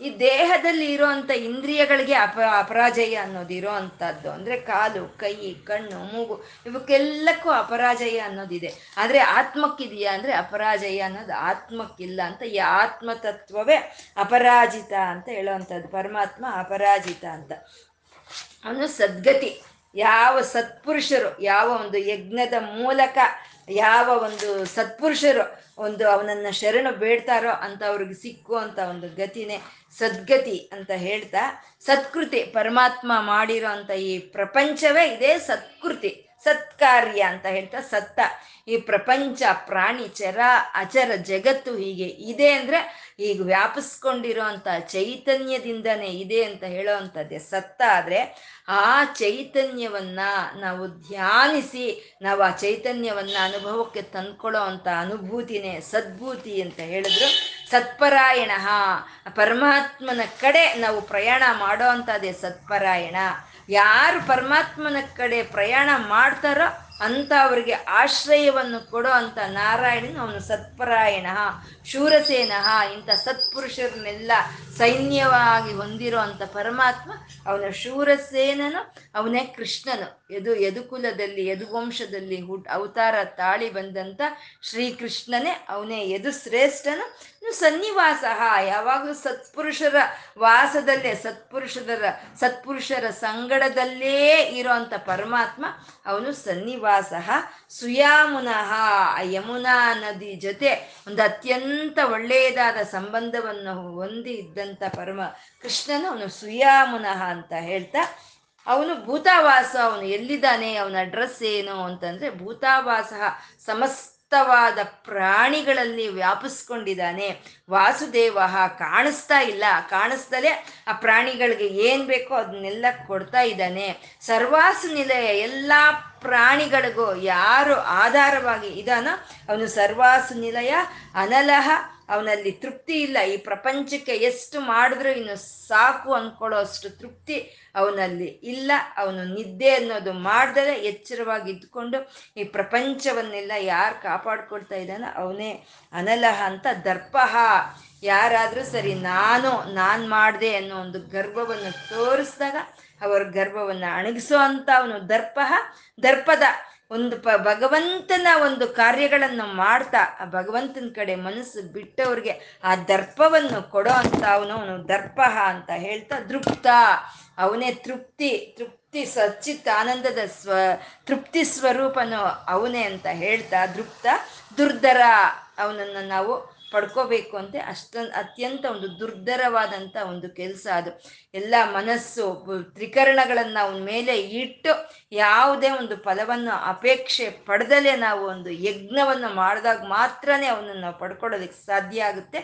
ಈ ದೇಹದಲ್ಲಿ ಇರೋವಂಥ ಇಂದ್ರಿಯಗಳಿಗೆ ಅಪ, ಅಪರಾಜಯ ಅನ್ನೋದು ಇರೋ ಅಂಥದ್ದು ಅಂದರೆ ಕಾಲು, ಕೈ, ಕಣ್ಣು, ಮೂಗು, ಇವಕ್ಕೆಲ್ಲಕ್ಕೂ ಅಪರಾಜಯ ಅನ್ನೋದಿದೆ. ಆದರೆ ಆತ್ಮಕ್ಕಿದೆಯಾ ಅಂದರೆ ಅಪರಾಜಯ ಅನ್ನೋದು ಆತ್ಮಕ್ಕಿಲ್ಲ ಅಂತ ಈ ಆತ್ಮತತ್ವವೇ ಅಪರಾಜಿತ ಅಂತ ಹೇಳೋವಂಥದ್ದು ಪರಮಾತ್ಮ ಅಪರಾಜಿತ ಅಂತ. ಅವನು ಸದ್ಗತಿ. ಯಾವ ಸತ್ಪುರುಷರು, ಯಾವ ಒಂದು ಯಜ್ಞದ ಮೂಲಕ ಯಾವ ಒಂದು ಸತ್ಪುರುಷರು ಒಂದು ಅವನನ್ನ ಶರಣು ಬೇಡ್ತಾರೋ ಅಂತ ಅವ್ರಿಗೆ ಸಿಕ್ಕುವಂತ ಒಂದು ಗತಿನೇ ಸದ್ಗತಿ ಅಂತ ಹೇಳ್ತಾ ಸತ್ಕೃತಿ ಪರಮಾತ್ಮ ಮಾಡಿರೋ ಅಂತ ಈ ಪ್ರಪಂಚವೇ ಇದೇ ಸತ್ಕೃತಿ. ಸತ್ಕಾರ್ಯ ಅಂತ ಹೇಳ್ತಾ ಸತ್ತ. ಈ ಪ್ರಪಂಚ, ಪ್ರಾಣಿ, ಚರ, ಅಚರ ಜಗತ್ತು ಹೀಗೆ ಇದೆ ಅಂದ್ರೆ ಈಗ ವ್ಯಾಪಿಸ್ಕೊಂಡಿರೋ ಅಂತ ಚೈತನ್ಯದಿಂದನೇ ಇದೆ ಅಂತ ಹೇಳೋ ಅಂಥದ್ದೇ ಸತ್ತ ಆದ್ರೆ ಆ ಚೈತನ್ಯವನ್ನ ನಾವು ಧ್ಯಾನಿಸಿ, ನಾವು ಆ ಚೈತನ್ಯವನ್ನ ಅನುಭವಕ್ಕೆ ತಂದ್ಕೊಳ್ಳೋ ಅಂತ ಅನುಭೂತಿನೇ ಸದ್ಭೂತಿ ಅಂತ ಹೇಳಿದ್ರು. ಸತ್ಪರಾಯಣ, ಪರಮಾತ್ಮನ ಕಡೆ ನಾವು ಪ್ರಯಾಣ ಮಾಡೋ ಅಂಥದ್ದೇ ಸತ್ಪರಾಯಣ. ಯಾರು ಪರಮಾತ್ಮನ ಕಡೆ ಪ್ರಯಾಣ ಮಾಡ್ತಾರೋ ಅಂತ ಅವರಿಗೆ ಆಶ್ರಯವನ್ನು ಕೊಡೋ ಅಂತ ನಾರಾಯಣನ ಅವನು ಸತ್ಪರಾಯಣ. ಶೂರಸೇನ ಇಂಥ ಸತ್ಪುರುಷರನ್ನೆಲ್ಲ ಸೈನ್ಯವಾಗಿ ಹೊಂದಿರೋ ಅಂಥ ಪರಮಾತ್ಮ ಅವನ ಶೂರಸೇನನು, ಅವನೇ ಕೃಷ್ಣನು. ಯದು ಯದುಕುಲದಲ್ಲಿ, ಯದುವಂಶದಲ್ಲಿ ಹುಟ್ ಅವತಾರ ತಾಳಿ ಬಂದಂಥ ಶ್ರೀಕೃಷ್ಣನೇ, ಅವನೇ ಯದು ಶ್ರೇಷ್ಠನು ಸನ್ನಿವಾಸ ಯಾವಾಗಲೂ ಸತ್ಪುರುಷರ ವಾಸದಲ್ಲೇ, ಸತ್ಪುರುಷರ ಸತ್ಪುರುಷರ ಸಂಗಡದಲ್ಲೇ ಇರೋಂಥ ಪರಮಾತ್ಮ, ಅವನು ಸನ್ನಿವಾಸ ಸುಯಾಮುನಃ ಯಮುನಾ ನದಿ ಜೊತೆ ಒಂದು ಅತ್ಯಂತ ಒಳ್ಳೆಯದಾದ ಸಂಬಂಧವನ್ನು ಹೊಂದಿ ಇದ್ದಂಥ ಪರಮ ಕೃಷ್ಣನು ಅವನು ಸುಯಾಮುನಃ ಅಂತ ಹೇಳ್ತಾ, ಅವನು ಭೂತಾವಾಸ, ಅವನು ಎಲ್ಲಿದ್ದಾನೆ, ಅವನ ಅಡ್ರೆಸ್ ಏನು ಅಂತಂದ್ರೆ ಭೂತಾವಾಸ ಸಮಸ್ತವಾದ ಪ್ರಾಣಿಗಳಲ್ಲಿ ವ್ಯಾಪಿಸ್ಕೊಂಡಿದ್ದಾನೆ. ವಾಸುದೇವ ಕಾಣಿಸ್ತಾ ಇಲ್ಲ. ಕಾಣಿಸ್ದಲೇ ಆ ಪ್ರಾಣಿಗಳಿಗೆ ಏನ್ ಬೇಕೋ ಅದನ್ನೆಲ್ಲ ಕೊಡ್ತಾ ಇದ್ದಾನೆ. ಸರ್ವಾಸು ನಿಲಯ ಎಲ್ಲ ಪ್ರಾಣಿಗಳಿಗೂ ಯಾರು ಆಧಾರವಾಗಿ ಇದಾನೋ ಅವನು ಸರ್ವಾಸು ನಿಲಯ ಅನಲಹ ಅವನಲ್ಲಿ ತೃಪ್ತಿ ಇಲ್ಲ. ಈ ಪ್ರಪಂಚಕ್ಕೆ ಎಷ್ಟು ಮಾಡಿದ್ರೂ ಇನ್ನು ಸಾಕು ಅಂದ್ಕೊಳ್ಳೋ ಅಷ್ಟು ತೃಪ್ತಿ ಅವನಲ್ಲಿ ಇಲ್ಲ. ಅವನು ನಿದ್ದೆ ಅನ್ನೋದು ಮಾಡ್ದರೆ ಎಚ್ಚರವಾಗಿ ಇದ್ಕೊಂಡು ಈ ಪ್ರಪಂಚವನ್ನೆಲ್ಲ ಯಾರು ಕಾಪಾಡ್ಕೊಳ್ತಾ ಇದ್ದಾನೋ ಅವನೇ ಅನಲಹ ಅಂತ ದರ್ಪಹ. ಯಾರಾದರೂ ಸರಿ ನಾನು ನಾನು ಮಾಡಿದೆ ಅನ್ನೋ ಒಂದು ಗರ್ಭವನ್ನು ತೋರಿಸಿದಾಗ ಅವರ ಗರ್ಭವನ್ನು ಅಣಗಿಸೋ ಅಂತ ಅವನು ದರ್ಪಹ. ದರ್ಪದ ಒಂದು ಪ, ಭಗವಂತನ ಒಂದು ಕಾರ್ಯಗಳನ್ನು ಮಾಡ್ತಾ, ಆ ಭಗವಂತನ ಕಡೆ ಮನಸ್ಸು ಬಿಟ್ಟವ್ರಿಗೆ ಆ ದರ್ಪವನ್ನು ಕೊಡೋ ಅಂತ ಅವನು ಅವನು ದರ್ಪ ಅಂತ ಹೇಳ್ತಾ ದೃಪ್ತ ಅವನೇ ತೃಪ್ತಿ ತೃಪ್ತಿ ಸಚ್ಚಿತ್ ಆನಂದದ ಸ್ವ, ತೃಪ್ತಿ ಸ್ವರೂಪನು ಅವನೇ ಅಂತ ಹೇಳ್ತಾ ದೃಪ್ತ ದುರ್ಧರ ಅವನನ್ನು ನಾವು ಪಡ್ಕೋಬೇಕು ಅಂತ ಅಷ್ಟೊಂದು ಅತ್ಯಂತ ಒಂದು ದುರ್ಧರವಾದಂಥ ಒಂದು ಕೆಲಸ ಅದು. ಎಲ್ಲ ಮನಸ್ಸು ತ್ರಿಕರಣಗಳನ್ನು ಅವನ ಮೇಲೆ ಇಟ್ಟು ಯಾವುದೇ ಒಂದು ಫಲವನ್ನು, ಅಪೇಕ್ಷೆ ಪಡೆದಲೇ ನಾವು ಒಂದು ಯಜ್ಞವನ್ನು ಮಾಡಿದಾಗ ಮಾತ್ರನೇ ಅವನನ್ನು ನಾವು ಪಡ್ಕೊಳ್ಳೋದಕ್ಕೆ ಸಾಧ್ಯ ಆಗುತ್ತೆ.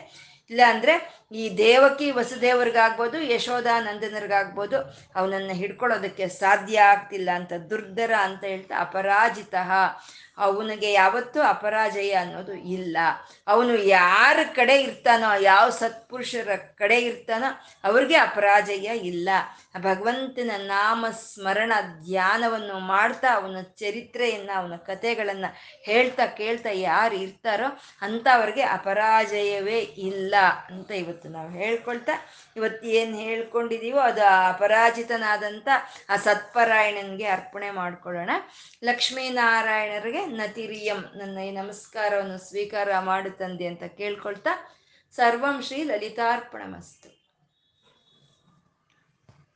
ಇಲ್ಲ ಅಂದ್ರೆ ಈ ದೇವಕಿ ವಸುದೇವರಿಗಾಗ್ಬೋದು ಯಶೋಧಾನಂದನರಿಗಾಗ್ಬೋದು ಅವನನ್ನು ಹಿಡ್ಕೊಳ್ಳೋದಕ್ಕೆ ಸಾಧ್ಯ ಆಗ್ತಿಲ್ಲ ಅಂತ ದುರ್ಧರ ಅಂತ ಹೇಳ್ತಾ ಅಪರಾಜಿತ. ಅವನಿಗೆ ಯಾವತ್ತೂ ಅಪರಾಜಯ ಅನ್ನೋದು ಇಲ್ಲ. ಅವನು ಯಾರ ಕಡೆ ಇರ್ತಾನೋ, ಯಾವ ಸತ್ಪುರುಷರ ಕಡೆ ಇರ್ತಾನೋ, ಅವ್ರಿಗೆ ಅಪರಾಜಯ ಇಲ್ಲ. ಭಗವಂತನ ನಾಮ ಸ್ಮರಣ ಧ್ಯಾನವನ್ನು ಮಾಡ್ತಾ ಅವನ ಚರಿತ್ರೆಯನ್ನ, ಅವನ ಕಥೆಗಳನ್ನ ಹೇಳ್ತಾ ಕೇಳ್ತಾ ಯಾರು ಇರ್ತಾರೋ ಅಂಥವ್ರಿಗೆ ಅಪರಾಜಯವೇ ಇಲ್ಲ ಅಂತ ಇವತ್ತು ನಾವು ಹೇಳ್ಕೊಳ್ತಾ, ಇವತ್ತು ಏನು ಹೇಳ್ಕೊಂಡಿದೀವೋ ಅದು ಅಪರಾಜಿತನಾದಂಥ ಆ ಸತ್ಪರಾಯಣನಿಗೆ ಅರ್ಪಣೆ ಮಾಡ್ಕೊಳ್ಳೋಣ. ಲಕ್ಷ್ಮೀನಾರಾಯಣರಿಗೆ ನತಿರಿಯಂ ನನ್ನ ಈ ನಮಸ್ಕಾರವನ್ನು ಸ್ವೀಕಾರ ಮಾಡುತ್ತಂದೆ ಅಂತ ಕೇಳ್ಕೊಳ್ತಾ, ಸರ್ವಂ ಶ್ರೀ ಲಲಿತಾರ್ಪಣಮಸ್ತು.